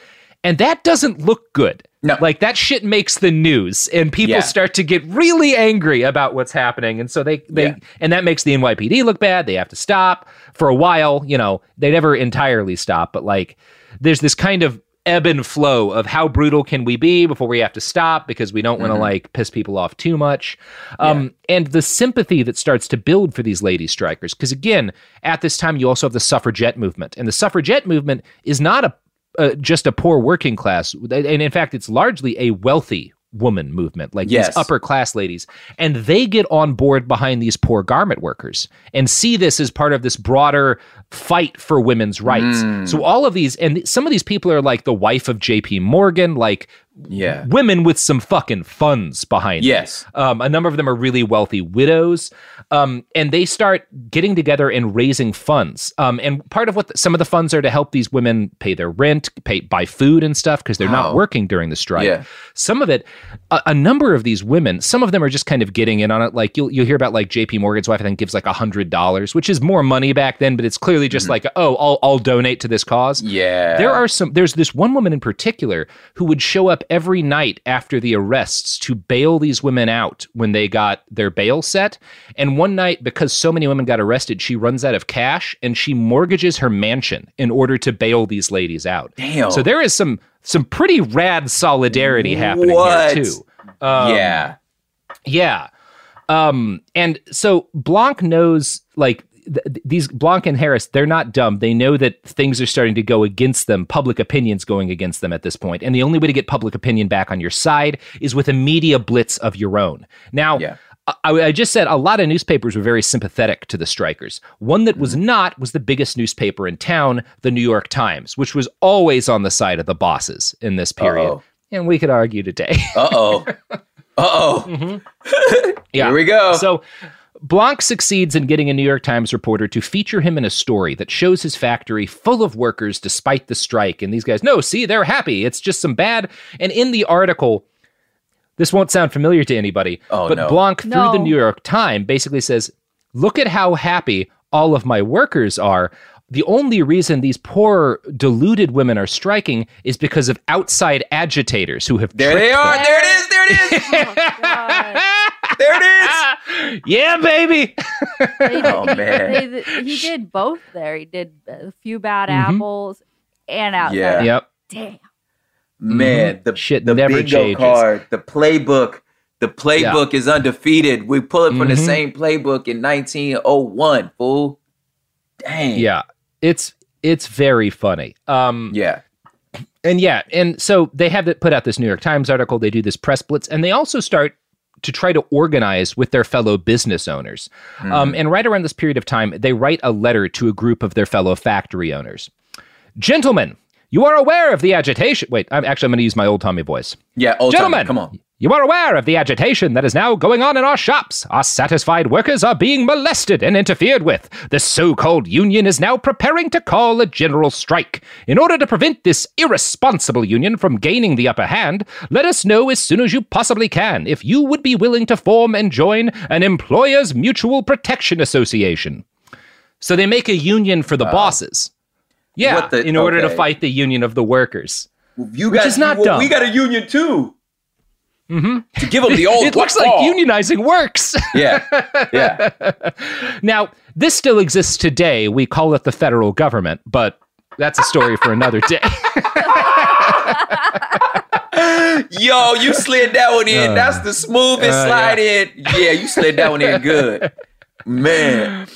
And that doesn't look good. No. Like that shit makes the news and people yeah. start to get really angry about what's happening. And so they, they yeah. and that makes the NYPD look bad. They have to stop for a while. You know, they never entirely stop, but like there's this kind of ebb and flow of how brutal can we be before we have to stop because we don't want to mm-hmm. like piss people off too much. Um, yeah. And the sympathy that starts to build for these lady strikers. Because again, at this time, you also have the suffragette movement. And the suffragette movement is not a uh, just a poor working class, and in fact, it's largely a wealthy woman movement, like yes. these upper class ladies, and they get on board behind these poor garment workers and see this as part of this broader fight for women's rights. Mm. So all of these, and some of these people are like the wife of J.P. Morgan, like yeah. women with some fucking funds behind them. yes. Um, a number of them are really wealthy widows. Um, and they start getting together and raising funds. Um, and part of what the, some of the funds are to help these women pay their rent pay buy food and stuff because they're not working during the strike. Yeah. some of it a, a, number of these women some of them are just kind of getting in on it. Like you'll, you'll hear about like jp morgan's wife i think gives like a hundred dollars which is more money back then but it's clearly just mm-hmm. like oh I'll, I'll donate to this cause. Yeah. There are some there's this one woman in particular who would show up every night after the arrests to bail these women out when they got their bail set. And one night, because so many women got arrested, she runs out of cash and she mortgages her mansion in order to bail these ladies out. Damn. So there is some some pretty rad solidarity happening what? here too. Um, yeah. Yeah. Um, and so Blanck knows like th- these Blanck and Harris, they're not dumb. They know that things are starting to go against them. Public opinion's going against them at this point, and the only way to get public opinion back on your side is with a media blitz of your own. Now. Yeah. I, I, just said a lot of newspapers were very sympathetic to the strikers. One that was mm-hmm. not was the biggest newspaper in town, the New York Times, which was always on the side of the bosses in this period. Uh-oh. And we could argue today. uh oh. Uh oh. Mm-hmm. yeah. Here we go. So Blanck succeeds in getting a New York Times reporter to feature him in a story that shows his factory full of workers despite the strike. And these guys, no, see, they're happy. It's just some bad. And in the article, this won't sound familiar to anybody, oh, but no. Blanck, no. through the New York Times, basically says, look at how happy all of my workers are. The only reason these poor, deluded women are striking is because of outside agitators who have. There they are. Them. There it is. There it is. oh, there it is. yeah, baby. oh man, they, he did both there. He did a few bad mm-hmm. apples and out yeah. Yep. Damn. Man, mm-hmm. the shit the never bingo changes. card, the playbook, the playbook yeah. is undefeated. We pull it from mm-hmm. the same playbook in 1901. Fool. Dang. Yeah, it's it's very funny. Um, yeah. And yeah, and so they have put out this New York Times article. They do this press blitz, and they also start to try to organize with their fellow business owners. Mm-hmm. Um, and right around this period of time, they write a letter to a group of their fellow factory owners. Gentlemen, you are aware of the agitation. Wait, I'm actually I'm going to use my old Tommy voice. Yeah, old Gentlemen, Tommy, come on. You are aware of the agitation that is now going on in our shops. Our satisfied workers are being molested and interfered with. The so called union is now preparing to call a general strike. In order to prevent this irresponsible union from gaining the upper hand, let us know as soon as you possibly can if you would be willing to form and join an Employers Mutual Protection Association. So they make a union for the uh, bosses. Yeah, the, in order okay. to fight the union of the workers. You guys, is not well, dumb. We got a union too. Mm-hmm. To give them the old. it looks like unionizing works. yeah, yeah. now this still exists today. We call it the federal government, but that's a story for another day. Yo, you slid that one in. Uh, that's the smoothest uh, slide yeah. in. Yeah, you slid that one in good, man.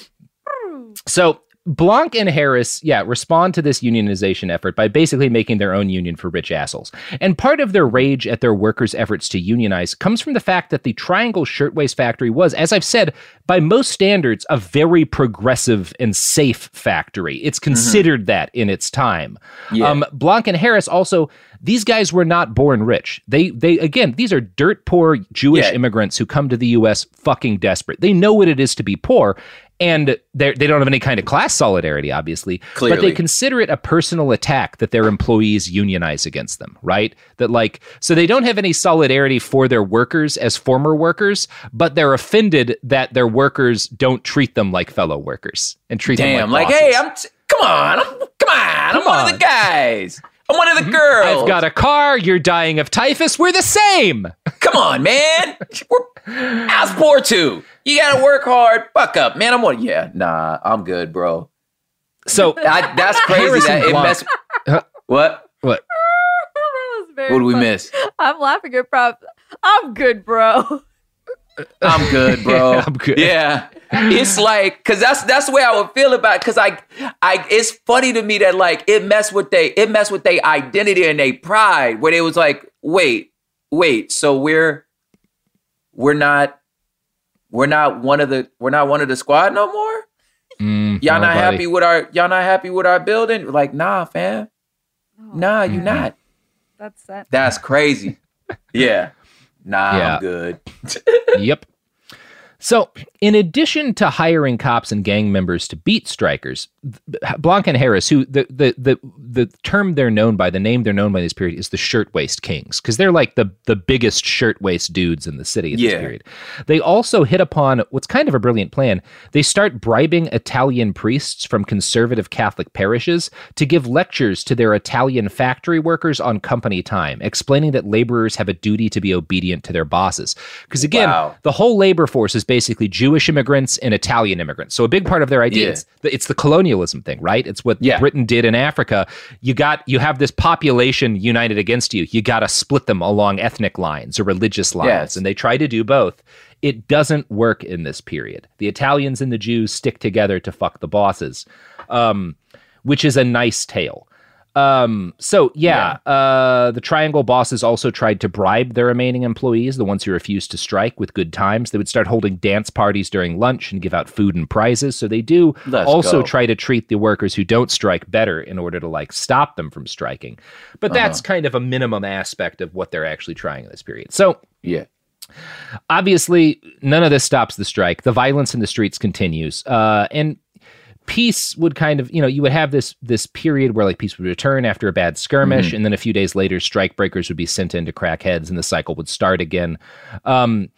So Blanck and Harris, yeah, respond to this unionization effort by basically making their own union for rich assholes. And part of their rage at their workers' efforts to unionize comes from the fact that the Triangle Shirtwaist Factory was, as I've said, by most standards, a very progressive and safe factory. It's mm-hmm. considered mm-hmm. that in its time. Yeah. Um, Blanck and Harris also these guys were not born rich. They they again, these are dirt poor Jewish yeah. immigrants who come to the US fucking desperate. They know what it is to be poor and they don't have any kind of class solidarity, obviously, Clearly. but they consider it a personal attack that their employees unionize against them, right? That like, so they don't have any solidarity for their workers as former workers, but they're offended that their workers don't treat them like fellow workers and treat Damn, them like, like hey, I'm t- come on, I'm, come on, come I'm on. one of the guys. I'm one of the mm-hmm. girls. I've got a car. You're dying of typhus. We're the same. Come on, man. We're as poor too. You gotta work hard. Fuck up, man. I'm one. Yeah, nah, I'm good, bro. So I, that's crazy. that it mess. What? What? what did we miss? I'm laughing at prop. I'm good, bro. I'm good, bro. yeah, I'm good. Yeah. It's like because that's that's the way I would feel about because I I it's funny to me that like it messed with they it messed with their identity and their pride where it was like wait wait so we're we're not we're not one of the we're not one of the squad no more. Mm, y'all not happy with our y'all not happy with our building? Like nah, fam. Oh, nah, you mm-hmm. not. That's that. That's crazy. yeah. Nah, yeah. I'm good. yep. So, in addition to hiring cops and gang members to beat strikers, Blanck and Harris, who the, the the the term they're known by, the name they're known by this period is the shirtwaist kings, because they're like the the biggest shirtwaist dudes in the city at yeah. this period. They also hit upon what's kind of a brilliant plan. They start bribing Italian priests from conservative Catholic parishes to give lectures to their Italian factory workers on company time, explaining that laborers have a duty to be obedient to their bosses. Because again, wow. the whole labor force is basically Jewish immigrants and Italian immigrants. So a big part of their idea yeah. it's, the, it's the colonialism thing, right? It's what yeah. Britain did in Africa. You got you have this population united against you. You got to split them along ethnic lines or religious lines, yes. and they try to do both. It doesn't work in this period. The Italians and the Jews stick together to fuck the bosses, um, which is a nice tale. Um, so yeah, yeah. Uh, the Triangle bosses also tried to bribe their remaining employees, the ones who refused to strike, with good times. They would start holding dance parties during lunch and give out food and prizes. So they do Let's also go. try to treat the workers who don't strike better in order to like stop them from striking. But uh-huh. that's kind of a minimum aspect of what they're actually trying in this period. So yeah. Obviously, none of this stops the strike. The violence in the streets continues. Uh, and peace would kind of you know you would have this this period where like peace would return after a bad skirmish mm-hmm. and then a few days later strike breakers would be sent in to crack heads and the cycle would start again um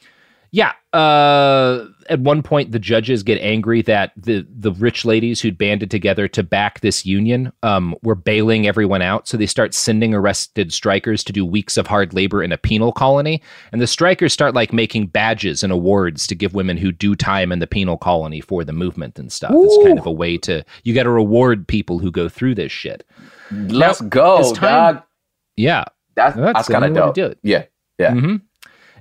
yeah uh at one point the judges get angry that the the rich ladies who'd banded together to back this union um, were bailing everyone out. So they start sending arrested strikers to do weeks of hard labor in a penal colony. And the strikers start like making badges and awards to give women who do time in the penal colony for the movement and stuff. Ooh. it's kind of a way to you got to reward people who go through this shit. Let's now, go time, dog. Yeah. That's, that's, that's kind of dope. do it. yeah yeah. Mm-hmm.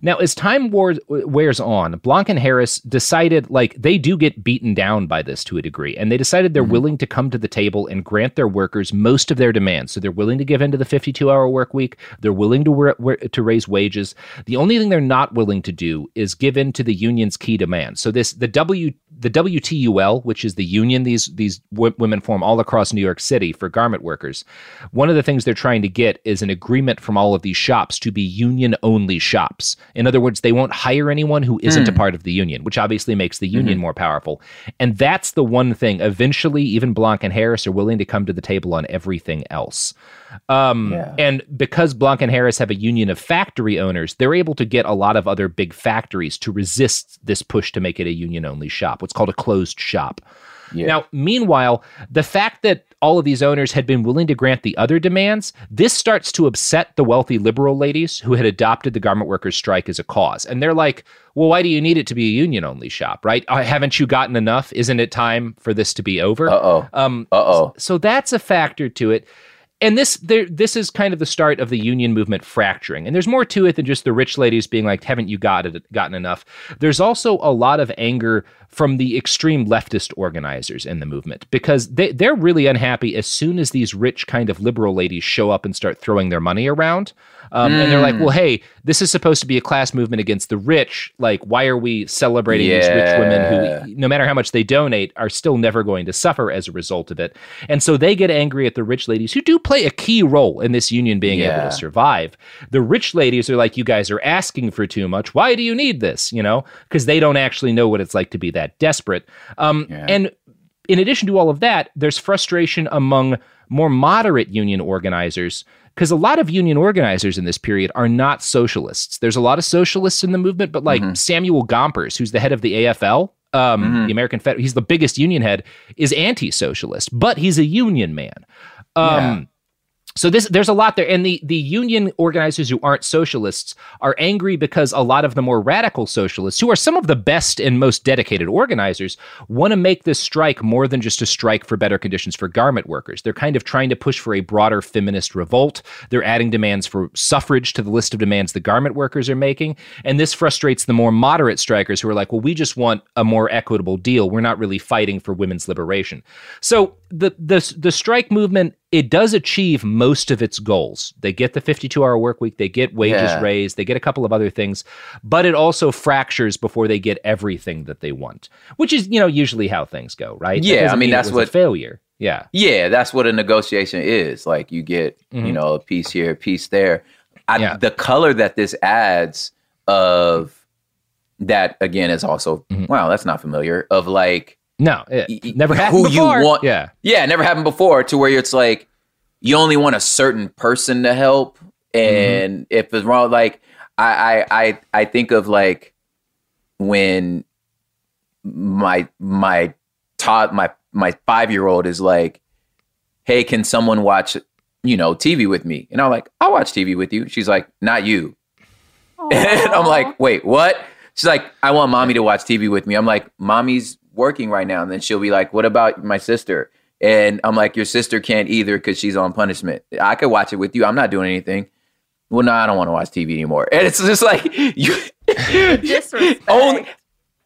Now, as time wars, wears on, Blanck and Harris decided like they do get beaten down by this to a degree, and they decided they're mm-hmm. willing to come to the table and grant their workers most of their demands. So they're willing to give in to the 52 hour work week. They're willing to to raise wages. The only thing they're not willing to do is give in to the union's key demands. So this the W the WTUL, which is the union these these w- women form all across New York City for garment workers. One of the things they're trying to get is an agreement from all of these shops to be union only shops. In other words, they won't hire anyone who isn't mm. a hmm. part of the union, which obviously makes the union mm-hmm. more powerful. And that's the one thing. Eventually, even Blanck and Harris are willing to come to the table on everything else. Um, yeah. And because Blanck and Harris have a union of factory owners, they're able to get a lot of other big factories to resist this push to make it a union only shop, what's called a closed shop. Yeah. Now, meanwhile, the fact that all of these owners had been willing to grant the other demands, this starts to upset the wealthy liberal ladies who had adopted the garment workers' strike as a cause. And they're like, well, why do you need it to be a union only shop, right? Uh, haven't you gotten enough? Isn't it time for this to be over? Uh oh. Um, uh oh. So that's a factor to it. And this there this is kind of the start of the union movement fracturing. And there's more to it than just the rich ladies being like haven't you got it gotten enough? There's also a lot of anger from the extreme leftist organizers in the movement because they, they're really unhappy as soon as these rich kind of liberal ladies show up and start throwing their money around um, mm. and they're like well Hmm. hey this is supposed to be a class movement against the rich like why are we celebrating yeah. these rich women who no matter how much they donate are still never going to suffer as a result of it and so they get angry at the rich ladies who do play a key role in this union being yeah. able to survive. The rich ladies are like, you guys are asking for too much. Why do you need this? You know, because they don't actually know what it's like to be that desperate. Um, yeah. And in addition to all of that, there's frustration among more moderate union organizers because a lot of union organizers in this period are not socialists. There's a lot of socialists in the movement, but like mm-hmm. Samuel Gompers, who's the head of the AFL, um, mm-hmm. the American Fed, he's the biggest union head, is anti-socialist, but he's a union man. Um. So this there's a lot there, and the the union organizers who aren't socialists are angry because a lot of the more radical socialists, who are some of the best and most dedicated organizers, want to make this strike more than just a strike for better conditions for garment workers. They're kind of trying to push for a broader feminist revolt. They're adding demands for suffrage to the list of demands the garment workers are making, and this frustrates the more moderate strikers who are like, well, we just want a more equitable deal. We're not really fighting for women's liberation. So the the the strike movement it does achieve most of its goals. They get the 52 hour work week, they get wages yeah. raised, they get a couple of other things, but it also fractures before they get everything that they want, which is, you know, usually how things go, right? Yeah, I mean, that's what failure. Yeah. Yeah, that's what a negotiation is. Like you get, mm-hmm. you know, a piece here, a piece there. I, yeah. The color that this adds of that again is also, mm-hmm. wow, that's not familiar, of like, no, it never happened who before. you want. Yeah, yeah, never happened before. To where it's like you only want a certain person to help, and mm-hmm. if it's wrong, like I, I, I, I think of like when my my taught my my five year old is like, "Hey, can someone watch you know TV with me?" And I'm like, "I'll watch TV with you." She's like, "Not you." Aww. And I'm like, "Wait, what?" She's like, "I want mommy to watch TV with me." I'm like, "Mommy's working right now. And then she'll be like, What about my sister? And I'm like, Your sister can't either because she's on punishment. I could watch it with you. I'm not doing anything. Well, no, I don't want to watch TV anymore. And it's just like you disrespect. Only,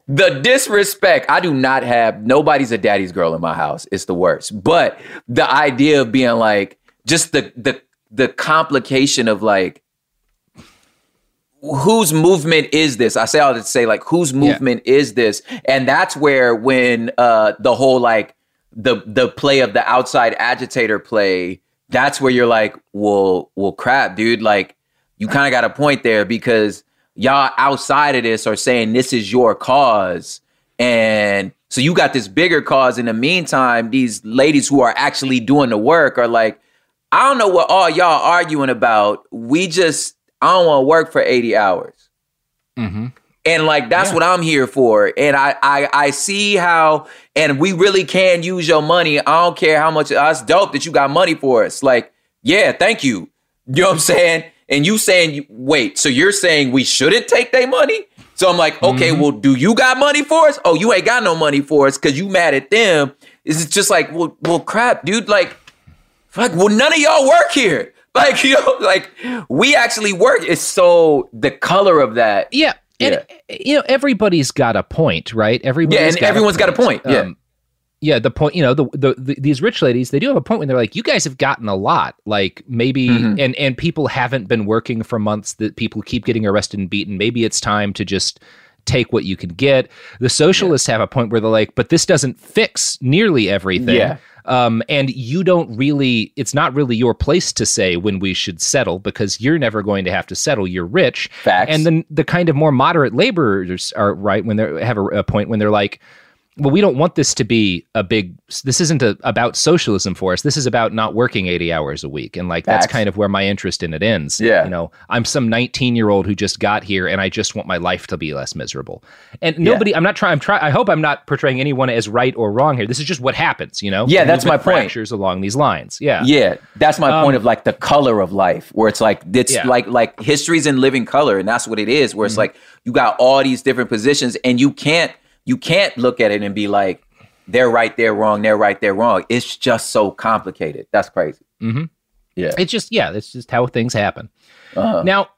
the disrespect. I do not have nobody's a daddy's girl in my house. It's the worst. But the idea of being like just the the the complication of like whose movement is this? I say all to say like whose movement yeah. is this? And that's where when uh the whole like the the play of the outside agitator play, that's where you're like, well, well crap, dude, like you kind of got a point there because y'all outside of this are saying this is your cause. And so you got this bigger cause. In the meantime, these ladies who are actually doing the work are like, I don't know what all y'all arguing about. We just I don't want to work for 80 hours. Mm-hmm. And like that's yeah. what I'm here for. And I, I I see how and we really can use your money. I don't care how much that's dope that you got money for us. Like, yeah, thank you. You know what I'm saying? And you saying wait, so you're saying we shouldn't take their money? So I'm like, okay, mm-hmm. well, do you got money for us? Oh, you ain't got no money for us because you mad at them. Is it just like, well, well, crap, dude? Like, like, well, none of y'all work here. Like, you know, like we actually work. It's so the color of that. Yeah. And, yeah. you know, everybody's got a point, right? Everybody. Yeah, and got everyone's a got a point. Yeah. Um, yeah, the point, you know, the, the, the these rich ladies, they do have a point when they're like, you guys have gotten a lot. Like maybe mm-hmm. and and people haven't been working for months that people keep getting arrested and beaten. Maybe it's time to just take what you can get. The socialists yeah. have a point where they're like, but this doesn't fix nearly everything. Yeah. Um, and you don't really, it's not really your place to say when we should settle because you're never going to have to settle. You're rich. Facts. And then the kind of more moderate laborers are right when they have a, a point when they're like, well, we don't want this to be a big. This isn't a, about socialism for us. This is about not working eighty hours a week, and like Facts. that's kind of where my interest in it ends. Yeah, you know, I'm some 19 year old who just got here, and I just want my life to be less miserable. And nobody, yeah. I'm not trying. I'm trying. I hope I'm not portraying anyone as right or wrong here. This is just what happens. You know. Yeah, that's my point. Fractures along these lines. Yeah. Yeah, that's my um, point of like the color of life, where it's like it's yeah. like like history's in living color, and that's what it is. Where it's mm-hmm. like you got all these different positions, and you can't you can't look at it and be like they're right, they're wrong, they're right, they're wrong. It's just so complicated. That's crazy. Mm-hmm. Yeah. It's just yeah, that's just how things happen. Uh-huh. Now,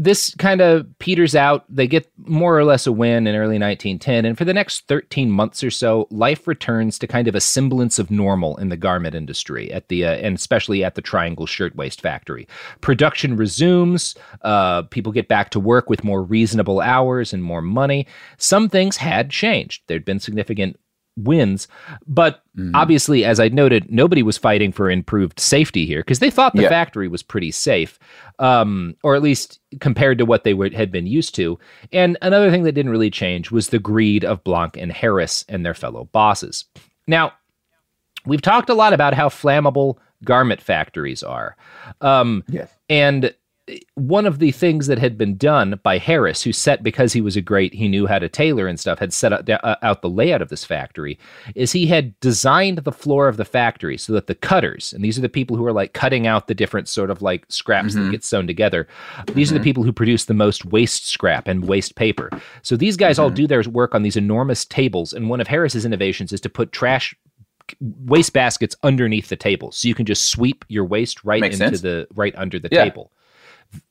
this kind of peters out. They get more or less a win in early 1910, and for the next 13 months or so, life returns to kind of a semblance of normal in the garment industry at the uh, and especially at the Triangle Shirtwaist Factory. Production resumes. Uh, people get back to work with more reasonable hours and more money. Some things had changed. There'd been significant wins. But mm-hmm. obviously, as I noted, nobody was fighting for improved safety here because they thought the yeah. factory was pretty safe, um, or at least compared to what they were, had been used to. And another thing that didn't really change was the greed of Blanck and Harris and their fellow bosses. Now, we've talked a lot about how flammable garment factories are. Um, yes. And one of the things that had been done by Harris, who set because he was a great, he knew how to tailor and stuff, had set out, uh, out, the layout of this factory, is he had designed the floor of the factory so that the cutters, and these are the people who are like cutting out the different sort of like scraps mm-hmm. that get sewn together. These mm-hmm. are the mm-hmm. people who produce the most waste scrap and waste paper. So these guys mm-hmm. all do their work on these enormous tables, and one of Harris's innovations is to put trash waste baskets underneath the table so you can just sweep your waste right Makes into sense. the right under the yeah. table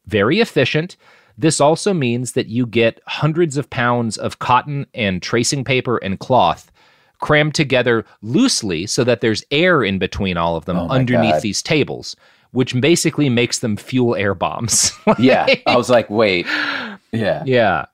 very efficient. This also means that you get hundreds of pounds of cotton and tracing paper and cloth crammed together loosely so that there's air in between all of them oh underneath God. these tables, which basically makes them fuel air bombs. yeah. I was like, wait. Yeah. Yeah.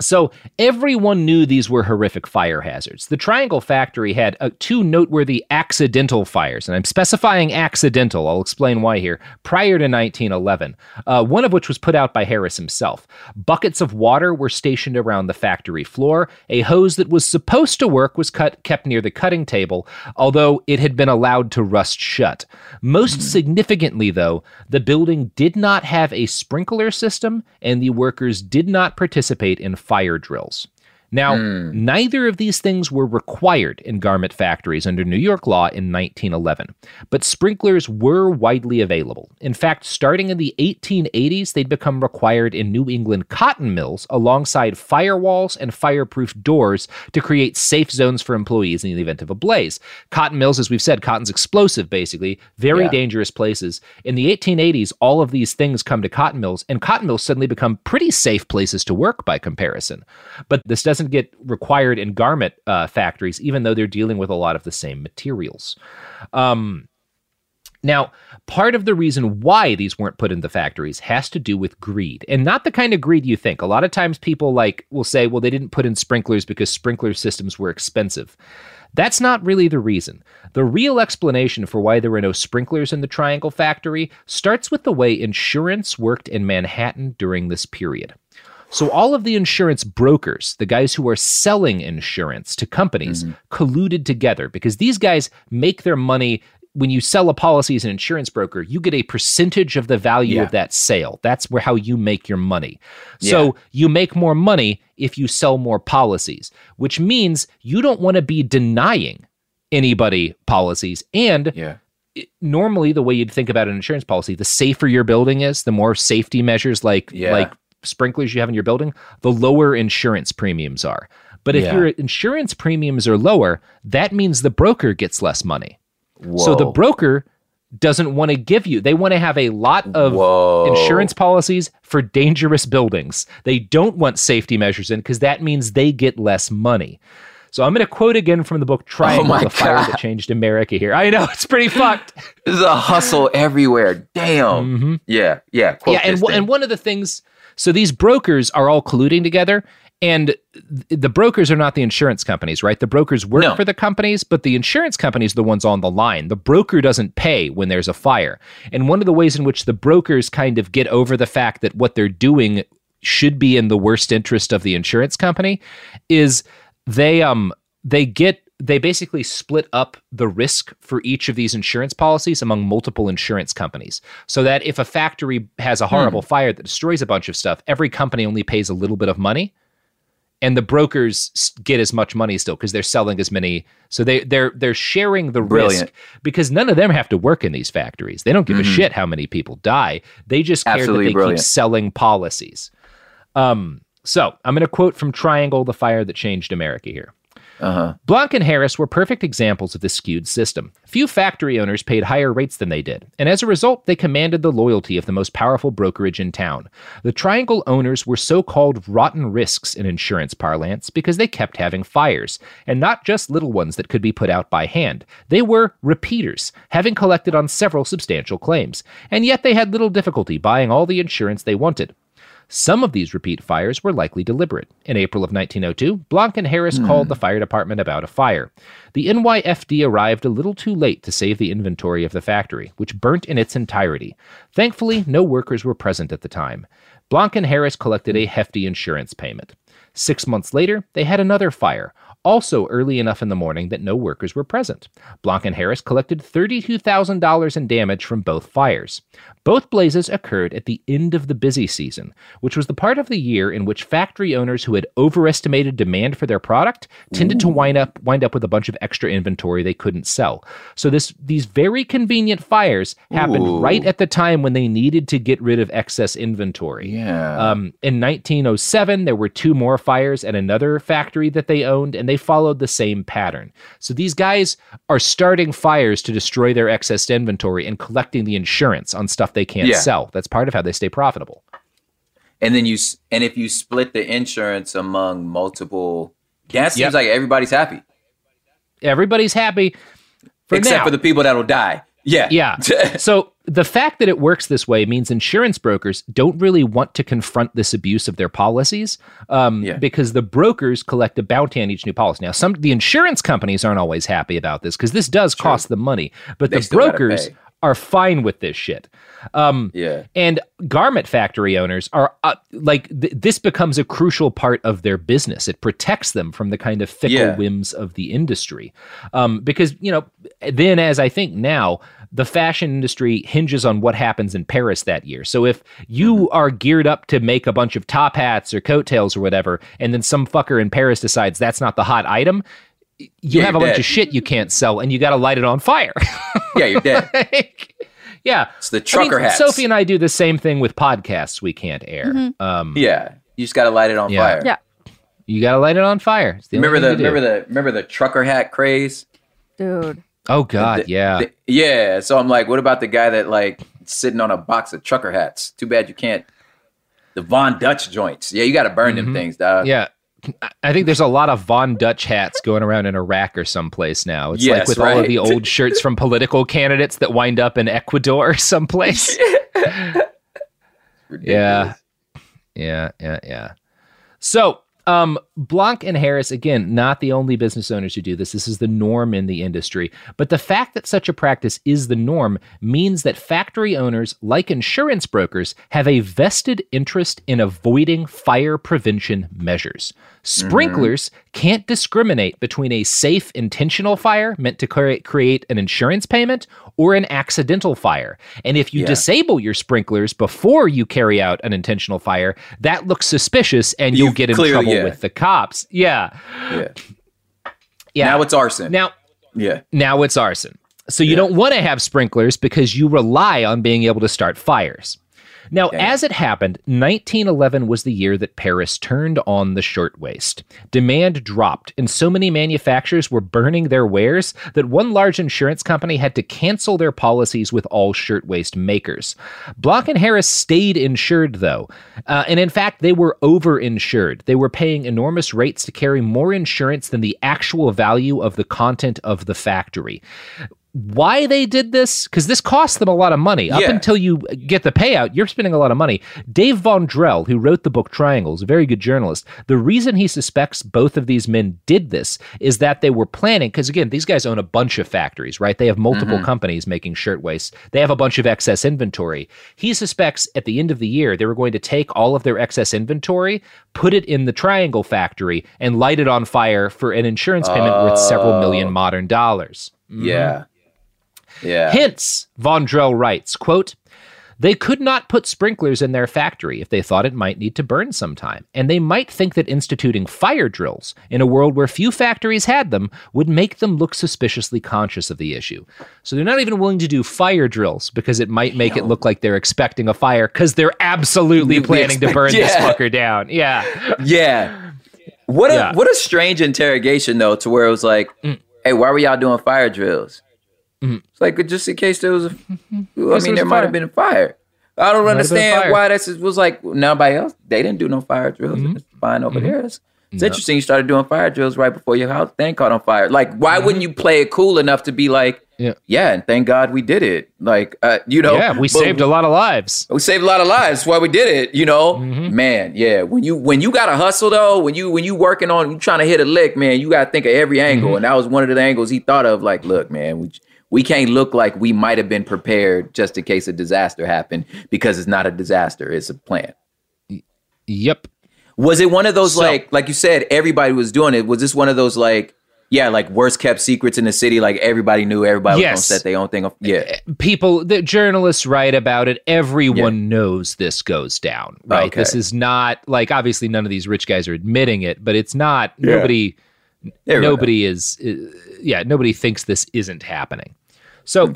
So everyone knew these were horrific fire hazards. The Triangle Factory had uh, two noteworthy accidental fires, and I'm specifying accidental. I'll explain why here. Prior to 1911, uh, one of which was put out by Harris himself. Buckets of water were stationed around the factory floor. A hose that was supposed to work was cut, kept near the cutting table, although it had been allowed to rust shut. Most mm. significantly, though, the building did not have a sprinkler system, and the workers did not participate in fire drills. Now, mm. neither of these things were required in garment factories under New York law in 1911, but sprinklers were widely available. In fact, starting in the 1880s, they'd become required in New England cotton mills alongside firewalls and fireproof doors to create safe zones for employees in the event of a blaze. Cotton mills, as we've said, cotton's explosive, basically, very yeah. dangerous places. In the 1880s, all of these things come to cotton mills, and cotton mills suddenly become pretty safe places to work by comparison. But this doesn't doesn't get required in garment uh, factories, even though they're dealing with a lot of the same materials. Um, now, part of the reason why these weren't put in the factories has to do with greed, and not the kind of greed you think. A lot of times people like will say, "Well, they didn't put in sprinklers because sprinkler systems were expensive." That's not really the reason. The real explanation for why there were no sprinklers in the Triangle factory starts with the way insurance worked in Manhattan during this period. So all of the insurance brokers, the guys who are selling insurance to companies, mm-hmm. colluded together because these guys make their money when you sell a policy as an insurance broker, you get a percentage of the value yeah. of that sale. That's where how you make your money. So you make more money if you sell more policies, which means you don't want to be denying anybody policies and yeah normally the way you'd think about an insurance policy the safer your building is the more safety measures like yeah. like sprinklers you have in your building, the lower insurance premiums are. But if yeah. your insurance premiums are lower, that means the broker gets less money. Whoa. So the broker doesn't want to give you. They want to have a lot of Whoa. insurance policies for dangerous buildings. They don't want safety measures in because that means they get less money. So I'm going to quote again from the book Triangle, oh the fire that changed America here. I know it's pretty fucked. There's a hustle everywhere. Damn. Mm-hmm. Yeah, yeah. yeah, and, w- and one of the things so these brokers are all colluding together. And the brokers are not the insurance companies, right? The brokers work no. for the companies, but the insurance companies are the ones on the line. The broker doesn't pay when there's a fire. And one of the ways in which the brokers kind of get over the fact that what they're doing should be in the worst interest of the insurance company is they um they get they basically split up the risk for each of these insurance policies among multiple insurance companies so that if a factory has a horrible hmm. fire that destroys a bunch of stuff every company only pays a little bit of money and the brokers get as much money still because they're selling as many so they they're they're sharing the Brilliant. risk because none of them have to work in these factories they don't give mm-hmm. a shit how many people die they just care Absolutely that they brilliant. keep selling policies um so i'm going to quote from triangle the fire that changed america here Uh-huh. Blanck and Harris were perfect examples of this skewed system. Few factory owners paid higher rates than they did, and as a result, they commanded the loyalty of the most powerful brokerage in town. The Triangle owners were so called rotten risks in insurance parlance because they kept having fires, and not just little ones that could be put out by hand. They were repeaters, having collected on several substantial claims, and yet they had little difficulty buying all the insurance they wanted. Some of these repeat fires were likely deliberate. In April of 1902, Blanck and Harris Hmm. called the fire department about a fire. The NYFD arrived a little too late to save the inventory of the factory, which burnt in its entirety. Thankfully, no workers were present at the time. Blanck and Harris collected a hefty insurance payment. Six months later, they had another fire, also early enough in the morning that no workers were present. Blanck and Harris collected $32,000 in damage from both fires. Both blazes occurred at the end of the busy season, which was the part of the year in which factory owners who had overestimated demand for their product tended to wind up wind up with a bunch of extra inventory they couldn't sell. So this these very convenient fires happened Ooh. right at the time when they needed to get rid of excess inventory. Yeah. Um, in 1907, there were two more fires at another factory that they owned, and they followed the same pattern. So these guys are starting fires to destroy their excess inventory and collecting the insurance on stuff they can't Yeah. sell. That's part of how they stay profitable. And then you and if you split the insurance among multiple, that seems Yep. like everybody's happy Everybody's happy. For except now. for the people that'll die. Yeah. Yeah. so the fact that it works this way means insurance brokers don't really want to confront this abuse of their policies um, because the brokers collect a bounty on each new policy. Now, some the insurance companies aren't always happy about this because this does cost them money, but They the brokers are fine with this shit. Um, Yeah. and garment factory owners are uh, like th- this becomes a crucial part of their business. It protects them from the kind of fickle Yeah. whims of the industry. Um, because, you know, then as I think now, the fashion industry hinges on what happens in Paris that year. So if you Mm-hmm. are geared up to make a bunch of top hats or coattails or whatever, and then some fucker in Paris decides that's not the hot item, you Yeah, have a you're bunch of shit you can't sell and you got to light it on fire. Yeah, you're dead. yeah. It's the I mean, trucker hats. Sophie and I do the same thing with podcasts we can't air. Mhm. Um, yeah. You just gotta light it on Yeah. fire. Yeah. You got to light it on fire. The Remember the thing to do. remember the remember the trucker hat craze? Dude. Oh God, The- yeah. the- yeah. So I'm like, what about the guy that like sitting on a box of trucker hats? Too bad you can't. The Von Dutch joints. Yeah, you got to burn them things, dog. Mm-hmm. yeah. I- think there's a lot of Von Dutch hats going around in Iraq or someplace now. It's like Yes, with all of the old shirts from political candidates that wind up in Ecuador or someplace. yeah. Yeah, yeah, yeah. So, um, Blanck and Harris, again, not the only business owners who do this. This is the norm in the industry. But the fact that such a practice is the norm means that factory owners, like insurance brokers, have a vested interest in avoiding fire prevention measures. Sprinklers mm-hmm. can't discriminate between a safe intentional fire meant to create, create an insurance payment or an accidental fire. And if you Yeah. disable your sprinklers before you carry out an intentional fire, that looks suspicious and you'll You've get in trouble yeah. with the cops. Yeah. Yeah. Yeah. Now it's arson. Now yeah. now it's arson. So you don't want to have sprinklers because you rely on being able to start fires. Now, as it happened, 1911 was the year that Paris turned on the shirtwaist. Demand dropped, and so many manufacturers were burning their wares that one large insurance company had to cancel their policies with all shirtwaist makers. Blanck and Harris stayed insured, though, uh, and in fact, they were overinsured. They were paying enormous rates to carry more insurance than the actual value of the content of the factory why they did this? Because this cost them a lot of money. Up until you get the payout you're spending a lot of money. Dave Von Drehle who wrote the book triangles a very good journalist the reason he suspects both of these men did this is that they were planning because again these guys own a bunch of factories right? They have multiple Mhm. companies making shirtwaists they have a bunch of excess inventory. He suspects at the end of the year they were going to take all of their excess inventory put it in the triangle factory and light it on fire for an insurance payment worth several million modern dollars. Mhm. Yeah. Yeah. Hence, Von Drehle writes, quote, they could not put sprinklers in their factory if they thought it might need to burn sometime, and they might think that instituting fire drills in a world where few factories had them would make them look suspiciously conscious of the issue. So they're not even willing to do fire drills because it might make it look like they're expecting a fire because they're absolutely We planning to expect- burn this fucker down. Yeah. Yeah. What a Yeah. what a strange interrogation though, to where it was like, Mm. "Hey, why were y'all doing fire drills?" Mhm. It's like just in case there was a. I Guess mean, there was there a might have been a fire. I don't Might have been a understand why this is- was like nobody else. They didn't do no fire drills. It's fine over there. It's, it's No. interesting. You started doing fire drills right before your house thing caught on fire. Like, why wouldn't you play it cool enough to be like, Yeah. yeah, and thank God we did it. Like, uh, you know, yeah, we but- saved a lot of lives. we saved a lot of lives. That's why we did it. You know, Mm-hmm. man. Yeah, when you when you got to hustle though, when you when you working on you trying to hit a lick, man, you got to think of every angle. Mm-hmm. And that was one of the angles he thought of. Like, look, man, we we can't look like we might have been prepared just in case a disaster happened because it's not a disaster; it's a plan. Yep. Was it one of those So- like like you said, everybody was doing it? Was this one of those like? Yeah, like worst kept secrets in the city. Like everybody knew everybody Yes. was gonna set their own thing up. Yeah, people the journalists write about it everyone knows this goes down right Okay. this is not like obviously none of these rich guys are admitting it but it's not Yeah. nobody Everyone nobody is uh, yeah nobody thinks this isn't happening so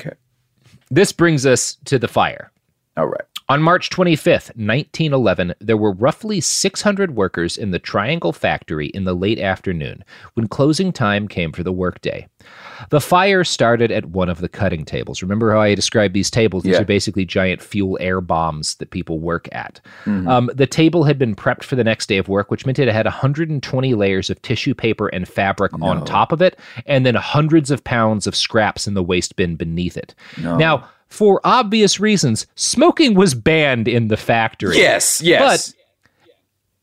this brings us to the fire. All right on March 25, 1911, there were roughly 600 workers in the Triangle factory in the late afternoon when closing time came for the workday. The fire started at one of the cutting tables. Remember how I described these tables? These Yeah. are basically giant fuel air bombs that people work at. Mhm. Um, the table had been prepped for the next day of work, which meant it had 120 layers of tissue paper and fabric on top of it, and then hundreds of pounds of scraps in the waste bin beneath it. No. Now, for obvious reasons, smoking was banned in the factory. Yes, yes. But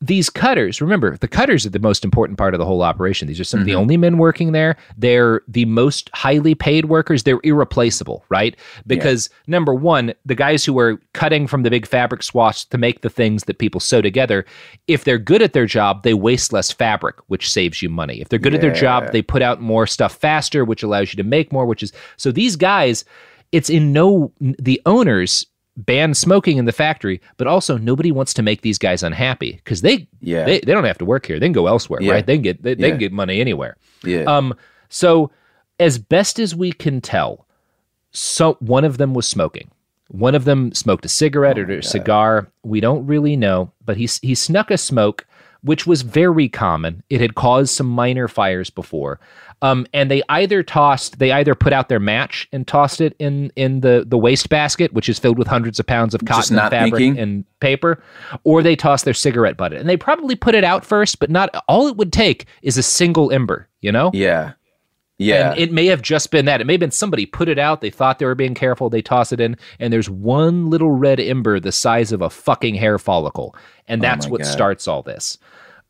these cutters, remember, the cutters are the most important part of the whole operation. These are some of the Mhm. only men working there. They're the most highly paid workers. They're irreplaceable, right? Because number one, the guys who are cutting from the big fabric swaths to make the things that people sew together, if they're good at their job, they waste less fabric, which saves you money. If they're good at their job, they put out more stuff faster, which allows you to make more, which is so these guys, it's in no the owners ban smoking in the factory, but also nobody wants to make these guys unhappy because they Yeah. they, they don't have to work here. They can go elsewhere, Yeah. right? They can get they, they can get money anywhere. Yeah. Um. So as best as we can tell, so one of them was smoking. One of them smoked a cigarette or a cigar. We don't really know, but he he snuck a smoke, which was very common. It had caused some minor fires before. Um, and they either tossed, they either put out their match and tossed it in in the the waste basket, which is filled with hundreds of pounds of cotton not fabric thinking. and paper, or they tossed their cigarette butt. And they probably put it out first, but not all it would take is a single ember. You know? Yeah. Yeah. And it may have just been that. It may have been somebody put it out. They thought they were being careful. They toss it in, and there's one little red ember the size of a fucking hair follicle, and Oh that's my what God. starts all this.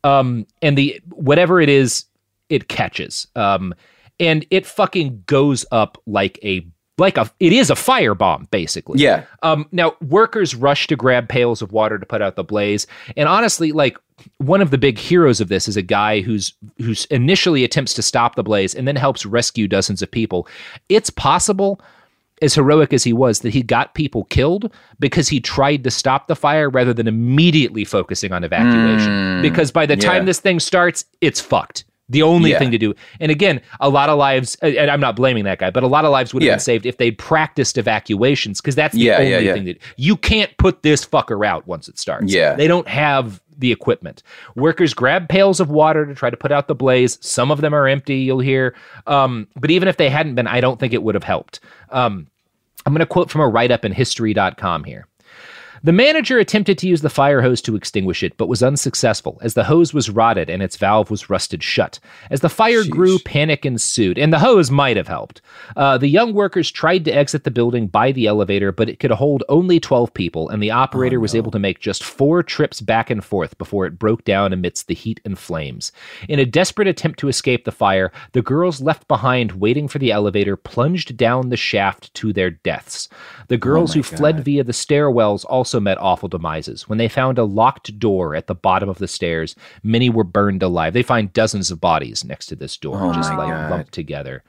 Um, and the whatever it is, it catches. Um, and it fucking goes up like a like a it is a firebomb basically. Yeah. Um, now workers rush to grab pails of water to put out the blaze, and honestly, like one of the big heroes of this is a guy who's who's initially attempts to stop the blaze and then helps rescue dozens of people. It's possible, as heroic as he was, that he got people killed because he tried to stop the fire rather than immediately focusing on evacuation. Mm, because by the time yeah. this thing starts, it's fucked. The only Yeah. thing to do, and again, a lot of lives, and I'm not blaming that guy, but a lot of lives would have Yeah. been saved if they'd practiced evacuations because that's the Yeah, only thing that you can't put this fucker out once it starts. Yeah. They don't have the equipment. Workers grab pails of water to try to put out the blaze. Some of them are empty, you'll hear. Um, but even if they hadn't been, I don't think it would have helped. Um, I'm going to quote from a write up in history.com here. The manager attempted to use the fire hose to extinguish it, but was unsuccessful, as the hose was rotted and its valve was rusted shut. As the fire grew, panic ensued, and the hose might have helped. Uh, the young workers tried to exit the building by the elevator, but it could hold only 12 people, and the operator was able to make just four trips back and forth before it broke down amidst the heat and flames. In a desperate attempt to escape the fire, the girls left behind waiting for the elevator plunged down the shaft to their deaths. The girls who fled via the stairwells also met awful demises. When they found a locked door at the bottom of the stairs, many were burned alive. They find dozens of bodies next to this door, Oh just like God. lumped together.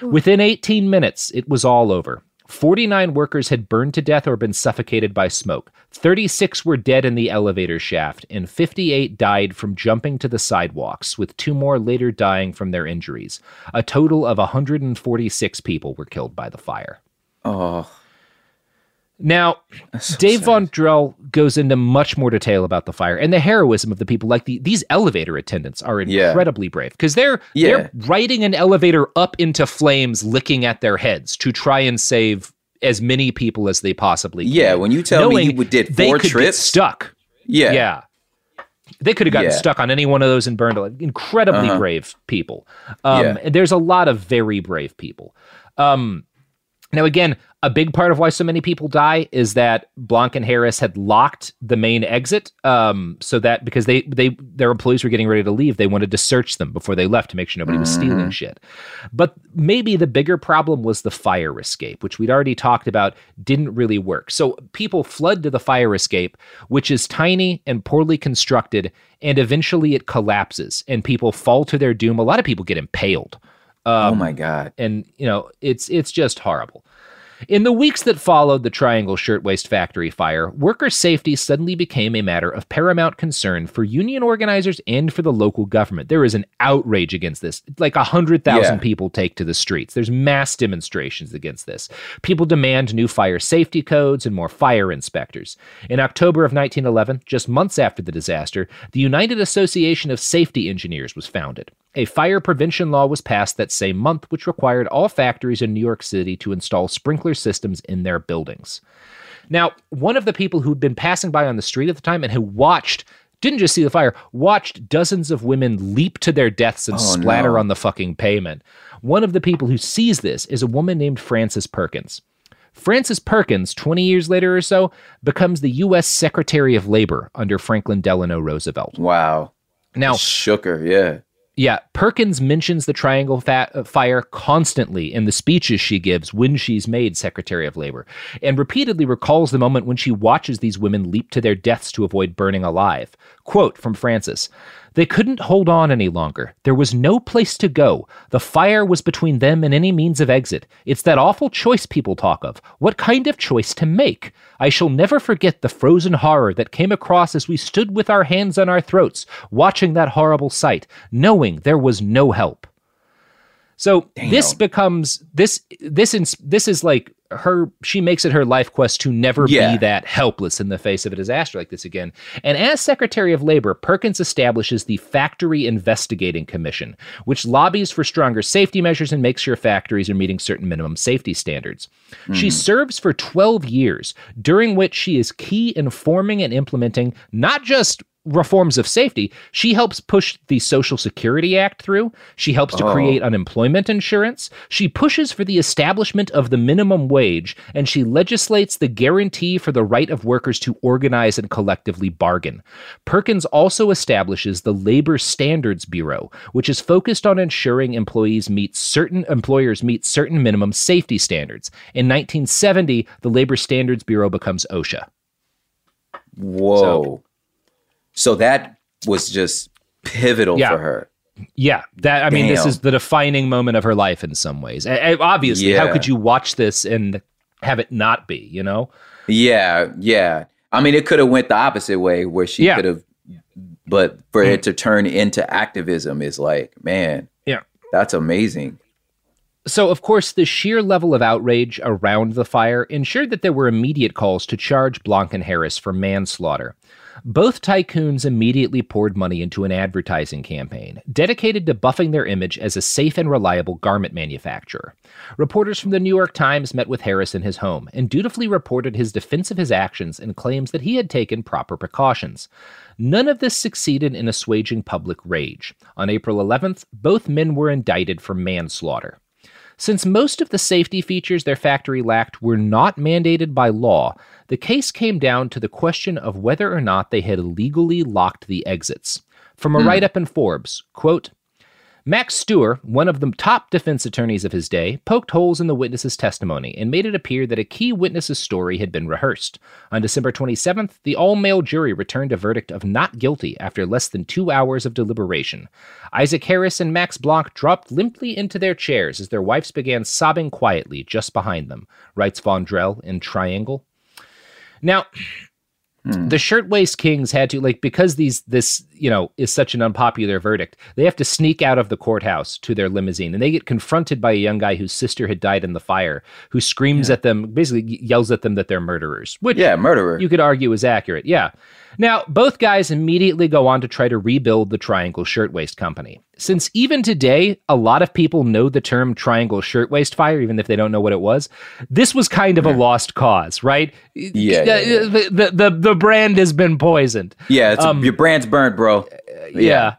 Within 18 minutes, it was all over. 49 workers had burned to death or been suffocated by smoke. 36 were dead in the elevator shaft, and 58 died from jumping to the sidewalks, with two more later dying from their injuries. A total of 146 people were killed by the fire. Oh. Now, so Dave sad. Von Drehle goes into much more detail about the fire and the heroism of the people. Like the, these elevator attendants are incredibly yeah. brave because they're yeah. they're riding an elevator up into flames, licking at their heads to try and save as many people as they possibly can. Yeah, when you tell me you did four trips, stuck. Yeah, yeah. They could have gotten yeah. stuck on any one of those and burned. Incredibly uh-huh. brave people. Um, yeah. There's a lot of very brave people. Um, now, again, a big part of why so many people die is that Blanck and Harris had locked the main exit, um, so that because they they their employees were getting ready to leave, they wanted to search them before they left to make sure nobody was mm-hmm. stealing shit. But maybe the bigger problem was the fire escape, which we'd already talked about, didn't really work. So people flood to the fire escape, which is tiny and poorly constructed, and eventually it collapses, and people fall to their doom. A lot of people get impaled. Um, oh my god! And you know it's it's just horrible. In the weeks that followed the Triangle Shirtwaist Factory fire, worker safety suddenly became a matter of paramount concern for union organizers and for the local government. There is an outrage against this. Like 100,000 yeah. people take to the streets. There's mass demonstrations against this. People demand new fire safety codes and more fire inspectors. In October of 1911, just months after the disaster, the United Association of Safety Engineers was founded. A fire prevention law was passed that same month, which required all factories in New York City to install sprinkler systems in their buildings. Now, one of the people who'd been passing by on the street at the time and who watched didn't just see the fire, watched dozens of women leap to their deaths and oh, splatter no. on the fucking pavement. One of the people who sees this is a woman named Frances Perkins. Frances Perkins, 20 years later or so, becomes the U.S. Secretary of Labor under Franklin Delano Roosevelt. Wow. Now, shook her, yeah. Yeah, Perkins mentions the Triangle fa- uh, Fire constantly in the speeches she gives when she's made Secretary of Labor, and repeatedly recalls the moment when she watches these women leap to their deaths to avoid burning alive. Quote from Frances they couldn't hold on any longer. There was no place to go. The fire was between them and any means of exit. It's that awful choice people talk of. What kind of choice to make? I shall never forget the frozen horror that came across as we stood with our hands on our throats, watching that horrible sight, knowing there was no help. So Damn. this becomes this this ins- this is like her she makes it her life quest to never yeah. be that helpless in the face of a disaster like this again. And as Secretary of Labor, Perkins establishes the Factory Investigating Commission, which lobbies for stronger safety measures and makes sure factories are meeting certain minimum safety standards. Mm. She serves for 12 years, during which she is key in forming and implementing not just reforms of safety. She helps push the Social Security Act through. She helps to oh. create unemployment insurance. She pushes for the establishment of the minimum wage, and she legislates the guarantee for the right of workers to organize and collectively bargain. Perkins also establishes the Labor Standards Bureau, which is focused on ensuring employees meet certain employers meet certain minimum safety standards. In 1970, the Labor Standards Bureau becomes OSHA. Whoa. So, so that was just pivotal yeah. for her. Yeah, that I mean, this is the defining moment of her life in some ways. obviously, yeah. how could you watch this and have it not be? You know? Yeah, yeah. I mean, it could have went the opposite way, where she yeah. could have, but for mm. it to turn into activism is like, man, yeah, that's amazing. So, of course, the sheer level of outrage around the fire ensured that there were immediate calls to charge Blanck and Harris for manslaughter. Both tycoons immediately poured money into an advertising campaign dedicated to buffing their image as a safe and reliable garment manufacturer. Reporters from the New York Times met with Harris in his home and dutifully reported his defense of his actions and claims that he had taken proper precautions. None of this succeeded in assuaging public rage. On April 11th, both men were indicted for manslaughter. Since most of the safety features their factory lacked were not mandated by law, the case came down to the question of whether or not they had illegally locked the exits. From a mm. write up in Forbes, quote, Max Steuer, one of the top defense attorneys of his day, poked holes in the witness's testimony and made it appear that a key witness's story had been rehearsed. On December 27th, the all male jury returned a verdict of not guilty after less than two hours of deliberation. Isaac Harris and Max Blanck dropped limply into their chairs as their wives began sobbing quietly just behind them, writes Von Drehle in Triangle. Now, Hmm. The shirtwaist kings had to like because these this you know, is such an unpopular verdict. They have to sneak out of the courthouse to their limousine and they get confronted by a young guy whose sister had died in the fire, who screams yeah. at them, basically yells at them that they're murderers. Which yeah, murderer. You could argue is accurate. Yeah. Now, both guys immediately go on to try to rebuild the Triangle Shirtwaist Company. Since even today, a lot of people know the term Triangle Shirtwaist Fire, even if they don't know what it was, this was kind of a lost cause, right? Yeah. yeah, yeah. The, the, the, the, brand has been poisoned. Yeah, um, your brand's burned, bro. Yeah.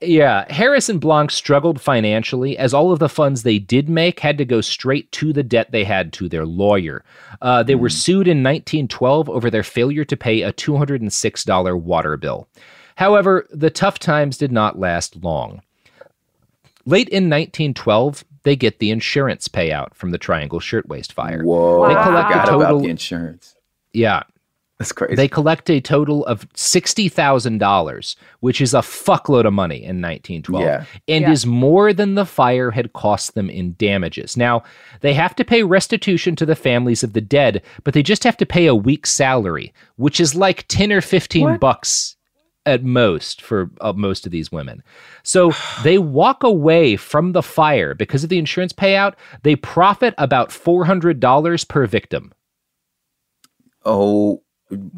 Yeah, Harris and Blanck struggled financially as all of the funds they did make had to go straight to the debt they had to their lawyer. Uh, they mm. were hmm. sued in 1912 over their failure to pay a $206 water bill. However, the tough times did not last long. Late in 1912, they get the insurance payout from the Triangle Shirtwaist Fire. Whoa! They collect a total, about the insurance. Yeah, that's crazy. They collect a total of $60,000, which is a fuckload of money in 1912, yeah. and yeah. is more than the fire had cost them in damages. Now, they have to pay restitution to the families of the dead, but they just have to pay a week's salary, which is like 10 or 15 what? bucks at most for uh, most of these women. So they walk away from the fire because of the insurance payout. They profit about $400 per victim. Oh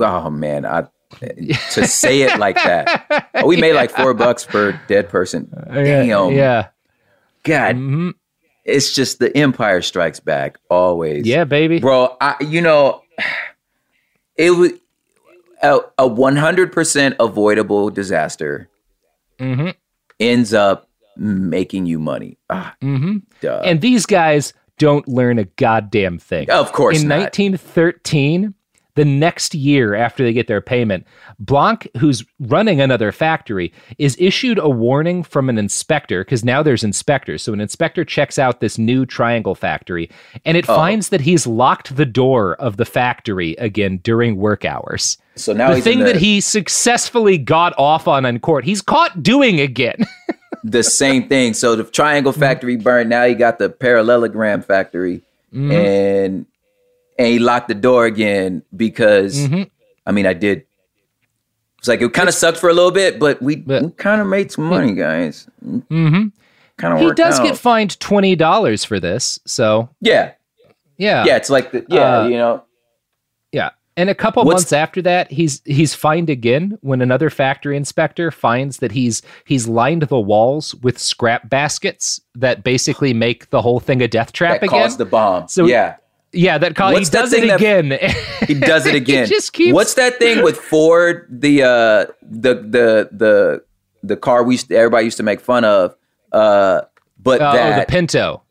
oh man, I to say it like that. Oh, we made like four bucks per dead person. Damn. Yeah. God. Mm-hmm. It's just the Empire Strikes Back always. Yeah, baby. Bro, I you know it was a, a 100% avoidable disaster mm-hmm. ends up making you money. Ah, mm-hmm. And these guys don't learn a goddamn thing. Of course In not. 1913, the next year after they get their payment, Blanck, who's running another factory, is issued a warning from an inspector because now there's inspectors. So an inspector checks out this new triangle factory and it oh. finds that he's locked the door of the factory again during work hours. So now the thing that he successfully got off on in court, he's caught doing again. the same thing. So the triangle factory burned. Now he got the parallelogram factory. Mm-hmm. And and he locked the door again because mm-hmm. I mean I did. It's like it kind of sucked for a little bit, but we, we kind of made some money, guys. Mm-hmm. Kind of. He does out. get fined twenty dollars for this, so yeah, yeah, yeah. It's like the yeah, uh, you know, yeah. And a couple What's, months after that, he's he's fined again when another factory inspector finds that he's he's lined the walls with scrap baskets that basically make the whole thing a death trap that again. Caused the bomb. So yeah, yeah, that call, he does it again. he does it again. just keeps... What's that thing with Ford? The uh, the the the the car we everybody used to make fun of. Uh, but oh, that the Pinto.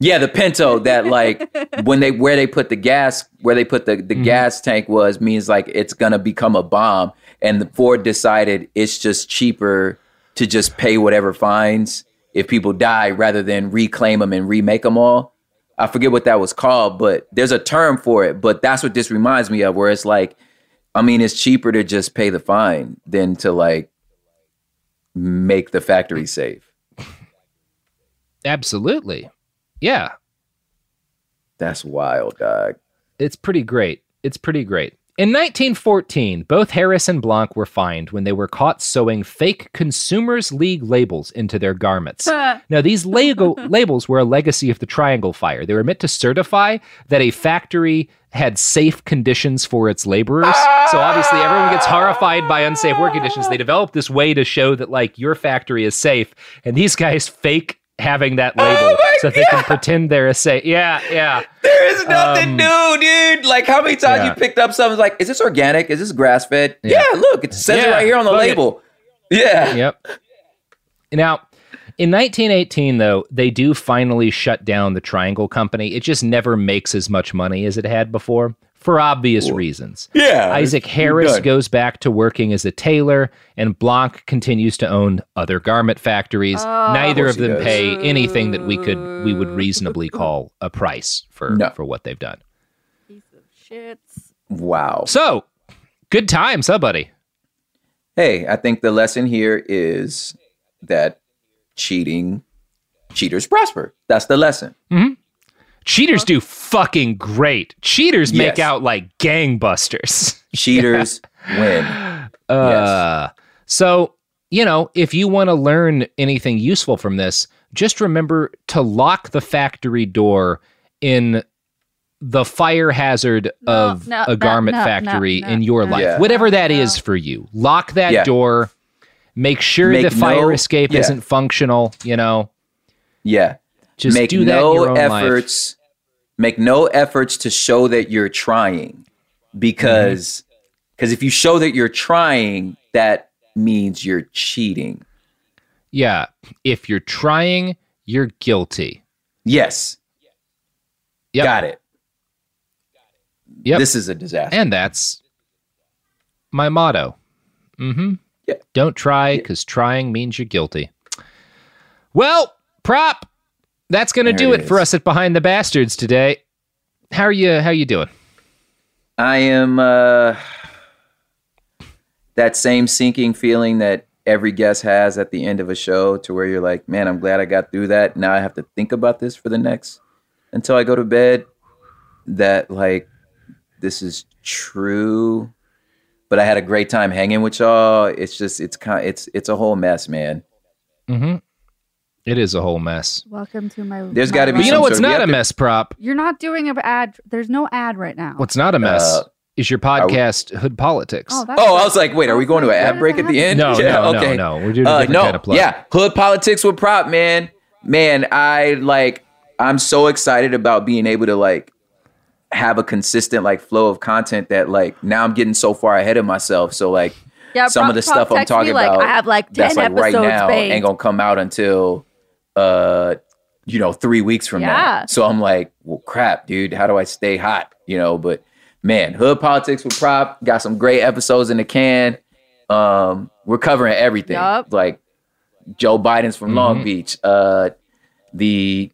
Yeah, the Pinto that like when they where they put the gas where they put the the mm-hmm. gas tank was means like it's gonna become a bomb, and the Ford decided it's just cheaper to just pay whatever fines if people die rather than reclaim them and remake them all. I forget what that was called, but there's a term for it. But that's what this reminds me of, where it's like, I mean, it's cheaper to just pay the fine than to like make the factory safe. Absolutely. Yeah. That's wild, dog. It's pretty great. It's pretty great. In 1914, both Harris and Blanck were fined when they were caught sewing fake Consumers League labels into their garments. now, these labels were a legacy of the Triangle Fire. They were meant to certify that a factory had safe conditions for its laborers. So obviously everyone gets horrified by unsafe work conditions. They developed this way to show that like your factory is safe. And these guys fake having that label oh so they can pretend they're a safe. Yeah, yeah. There is nothing um, new, dude. Like how many times yeah. you picked up something like, is this organic? Is this grass fed? Yeah. yeah. look, it says yeah, it right here on the label. It. Yeah. Yep. Now, in 1918, though, they do finally shut down the Triangle Company. It just never makes as much money as it had before for obvious reasons. Yeah. Isaac Harris goes back to working as a tailor, and Blanck continues to own other garment factories. Oh, Neither of, of them pay anything that we could we would reasonably call a price for no. for what they've done. Piece of shit. Wow. So, good time, huh, buddy? Hey, I think the lesson here is that cheating cheaters prosper. That's the lesson. Mm-hmm. Cheaters do fucking great. Cheaters yes. make out like gangbusters. Cheaters win. Uh, yes. So you know, if you want to learn anything useful from this, just remember to lock the factory door in the fire hazard of no, a garment no, no, factory no, in your no, life, Yeah. whatever that is for you. Lock that Yeah. door. Make sure Make the fire no- escape yeah. isn't functional. You know, Yeah. just make do that no in your own life. efforts. Make no efforts to show that you're trying, because because if you show that you're trying, that means you're cheating. Yeah, if you're trying, you're guilty. Yes. Yep. Got it. Yep. This is a disaster. And that's my motto. Mm-hmm. Yeah. Don't try because trying means you're guilty. Well, prop. That's gonna There do it it, for us at Behind the Bastards today. How are you? How are you doing? I am uh that same sinking feeling that every guest has at the end of a show to where you're like, man, I'm glad I got through that. Now I have to think about this for the next until I go to bed. That like this is true. But I had a great time hanging with y'all. It's just it's kind it's it's a whole mess, man. Mm-hmm. It is a whole mess. Welcome to my. There's gotta be But you know what's sort of- we not a mess, prop? You're not doing an ad. There's no ad right now. What's not a mess Uh, is your podcast, Hood Politics. Oh, Oh, I was like, wait, are we going to an ad break at the end? No, Yeah, no, no, okay. no. We're doing a Uh, different no, kind of plug. yeah, hood politics with prop, man. Man, I like. I'm so excited about being able to like have a consistent like flow of content that like now I'm getting so far ahead of myself. So like Yeah, some Prop- of the stuff I'm text me, talking like, about, I have, like, that's 10 like right now baked. ain't gonna come out until uh you know three weeks from Yeah. now. So I'm like, well, crap, dude. How do I stay hot? You know, but man, hood politics with prop got some great episodes in the can. Um, we're covering everything. Yup. Like Joe Biden's from Long Mhm. Beach, uh, the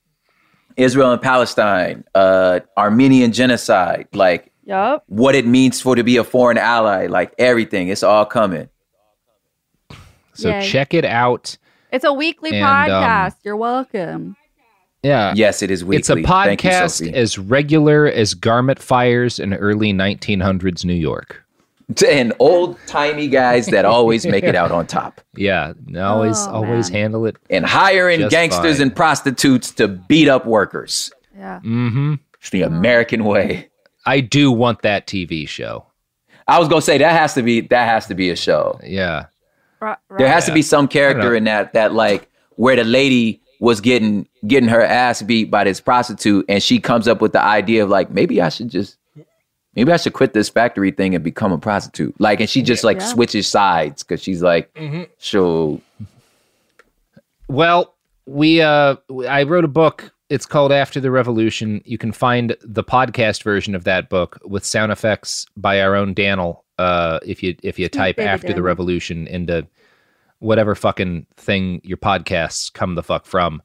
Israel and Palestine, uh, Armenian genocide, like Yup. what it means for to be a foreign ally, like everything. It's all coming. So Yay. check it out. It's a weekly And, um, podcast. You're welcome. Yeah. Yes, it is weekly. It's a Thank you, podcast as regular as garment fires in early 1900s New York. and old timey guys that always make it out on top. Yeah, always Oh, always man. handle it. And hiring gangsters fine. and prostitutes to beat up workers. Yeah. Mm-hmm. It's the American way. I do want that TV show. I was gonna say that has to be that has to be a show. Yeah. Right, There has to be some character in that that like where the lady was getting getting her ass beat by this prostitute and she comes up with the idea of like maybe I should just maybe I should quit this factory thing and become a prostitute. Like and she just like Yeah. switches sides cuz she's like Mm-hmm. so Well, we uh I wrote a book. It's called After the Revolution. You can find the podcast version of that book with sound effects by our own Daniel. Uh, if you if you type baby After the Revolution into whatever fucking thing your podcasts come the fuck from.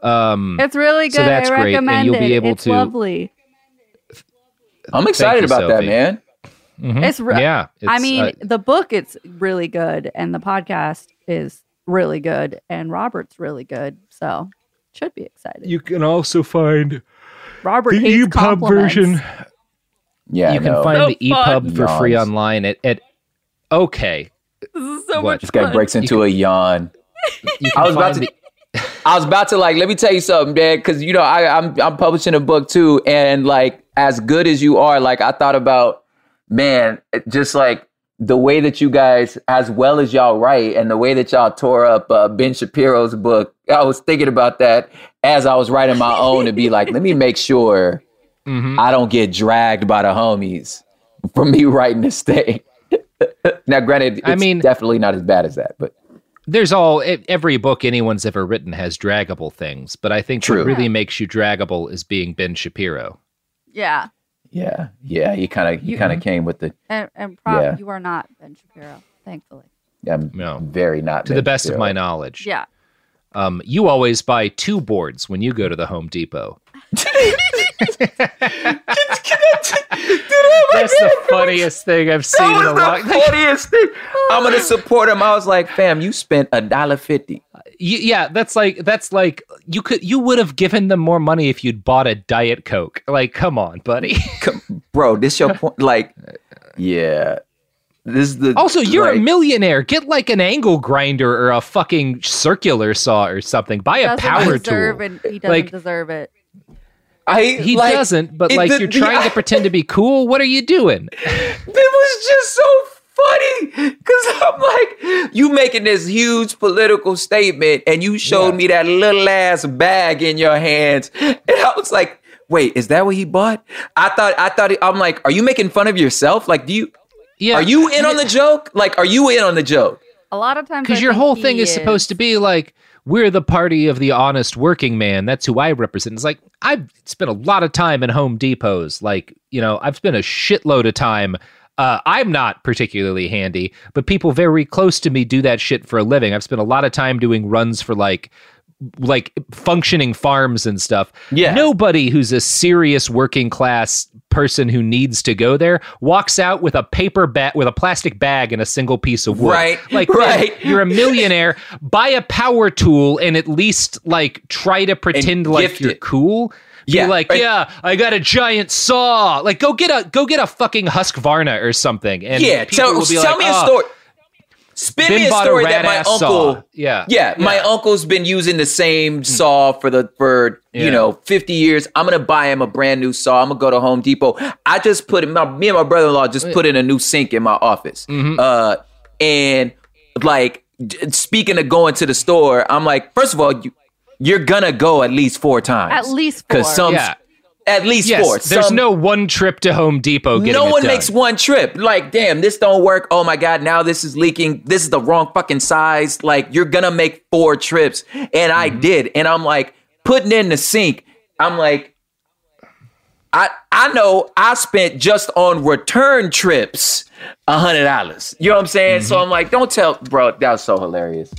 Um, It's really good. So that's I great, and you'll be it. able it's to- lovely. I'm excited you, about that, Sophie. man. mhm. It's re- yeah. I mean, uh, the book it's really good, and the podcast is really good, and Robert's really good. So should be excited. you can also find Robert the hates EPUB version. Yeah, you I can know. find So the EPUB for free online at, at okay. This is so What? much This guy fun. breaks into a yawn. I was about to. the- I was about to like. Let me tell you something, man. Because you know, I, I'm I'm publishing a book too, and like as good as you are, like I thought about, man, just like the way that you guys, as well as y'all write, and the way that y'all tore up uh, Ben Shapiro's book. I was thinking about that as I was writing my own to be like, let me make sure Mhm. I don't get dragged by the homies for me writing this thing. now, granted, it's I mean- definitely not as bad as that, but there's all every book anyone's ever written has draggable things, but I think True. what really makes you draggable is being Ben Shapiro. Yeah, yeah, yeah, he kind of he You- kind of came with the. and and Prop, Yeah. you are not Ben Shapiro, thankfully. I'm No. very not To the Ben best of my knowledge, Yeah. um, you always buy two boards when you go to the Home Depot. That's the funniest thing I've seen That in a was long. the funniest thing. I'm gonna oh. support him. I was like, fam, you spent a dollar fifty. Yeah, that's like that's like you could you would have given them more money if you'd bought a diet coke. Like, come on, buddy. Bro, this your point? Like, yeah, This is the Also, you're a millionaire. Get like an angle grinder or a fucking circular saw or something. Buy a power deserve tool. It. He doesn't Like- deserve it. I He like, doesn't, but it- like the- you're the- trying to pretend to be cool. What are you doing? It was just so funny because I'm like, you making this huge political statement, and you showed me that little ass bag in your hands, and I was like, wait, is that what he bought? I thought, I thought, I'm like, are you making fun of yourself? Like, do you? Yeah. Are you in on the joke? Like, are you in on the joke? A lot of times, Because your whole he thing is supposed to be like, we're the party of the honest working man. That's who I represent. It's like, I've spent a lot of time in Home Depots. Like, you know, I've spent a shitload of time. Uh, I'm not particularly handy, but people very close to me do that shit for a living. I've spent a lot of time doing runs for like, like functioning farms and stuff. Yeah. Nobody who's a serious working class person who needs to go there walks out with a paper bag with a plastic bag and a single piece of wood. Right, Like right. you're a millionaire. Buy a power tool and at least like try to pretend like you're it. cool. Be Yeah, like, right. yeah, I got a giant saw. Like, go get a go get a fucking Husqvarna or something. And yeah, tell, tell like, me a "Oh, story. Spin Ben me a bought a story that my uncle. saw. Yeah. yeah, my uncle's been using the same saw for the for Yeah. you know fifty years. I'm gonna buy him a brand new saw. I'm gonna go to Home Depot. I just put my me and my brother in law just put in a new sink in my office. Uh, and like speaking of going to the store, I'm like, first of all, you, you're gonna go at least four times. At least four. because some Yeah. At least Yes, four. there's Some- no one trip to Home Depot. Getting no one makes one trip. Like, damn, this don't work. Oh my god, now this is leaking. This is the wrong fucking size. Like, you're gonna make four trips, and I Mm-hmm. did. And I'm like putting in the sink. I'm like, I I know I spent just on return trips a hundred dollars. You know what I'm saying? So Mm-hmm. I'm like, don't tell, bro. That was so hilarious.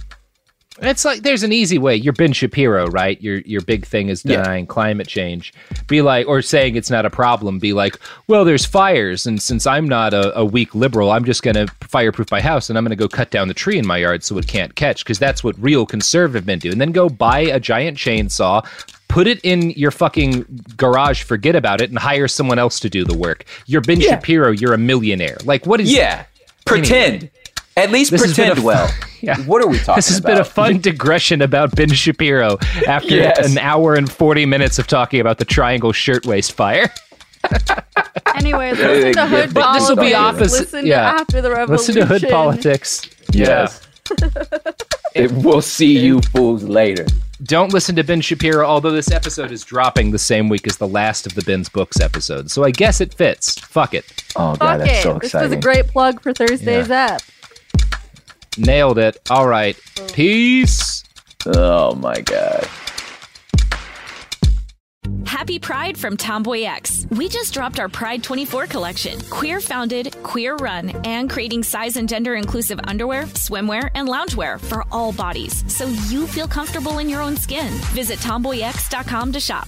It's like there's an easy way. You're Ben Shapiro, right? Your your big thing is Yeah. denying climate change. Be like, or saying it's not a problem. Be like, well, there's fires, and since I'm not a, a weak liberal, I'm just going to fireproof my house, and I'm going to go cut down the tree in my yard so it can't catch, because that's what real conservative men do. And then go buy a giant chainsaw. Put it in your fucking garage, forget about it, and hire someone else to do the work. You're Ben Yeah. Shapiro, you're a millionaire. Like, what is Yeah, pretend. At least This pretend a well. Yeah. What are we talking about? This has about? been a fun digression about Ben Shapiro after Yes. an hour and 40 minutes of talking about the Triangle Shirtwaist Fire. Anyway, listen to Hood But this will be Politics. opposite. Listen yeah. to After the Revolution. Listen to Hood Politics. Yes. it, we'll see you fools later. Don't listen to Ben Shapiro, although this episode is dropping the same week as the last of the Ben's Books episode. So I guess it fits. Fuck it. Oh, Fuck God, that's it. So exciting. This was a great plug for Thursday's app. Nailed it. All right. Peace. Oh my God. Happy Pride from TomboyX. We just dropped our Pride 24 collection. Queer founded, queer run, and creating size and gender inclusive underwear, swimwear, and loungewear for all bodies so you feel comfortable in your own skin. Visit tomboyx.com to shop.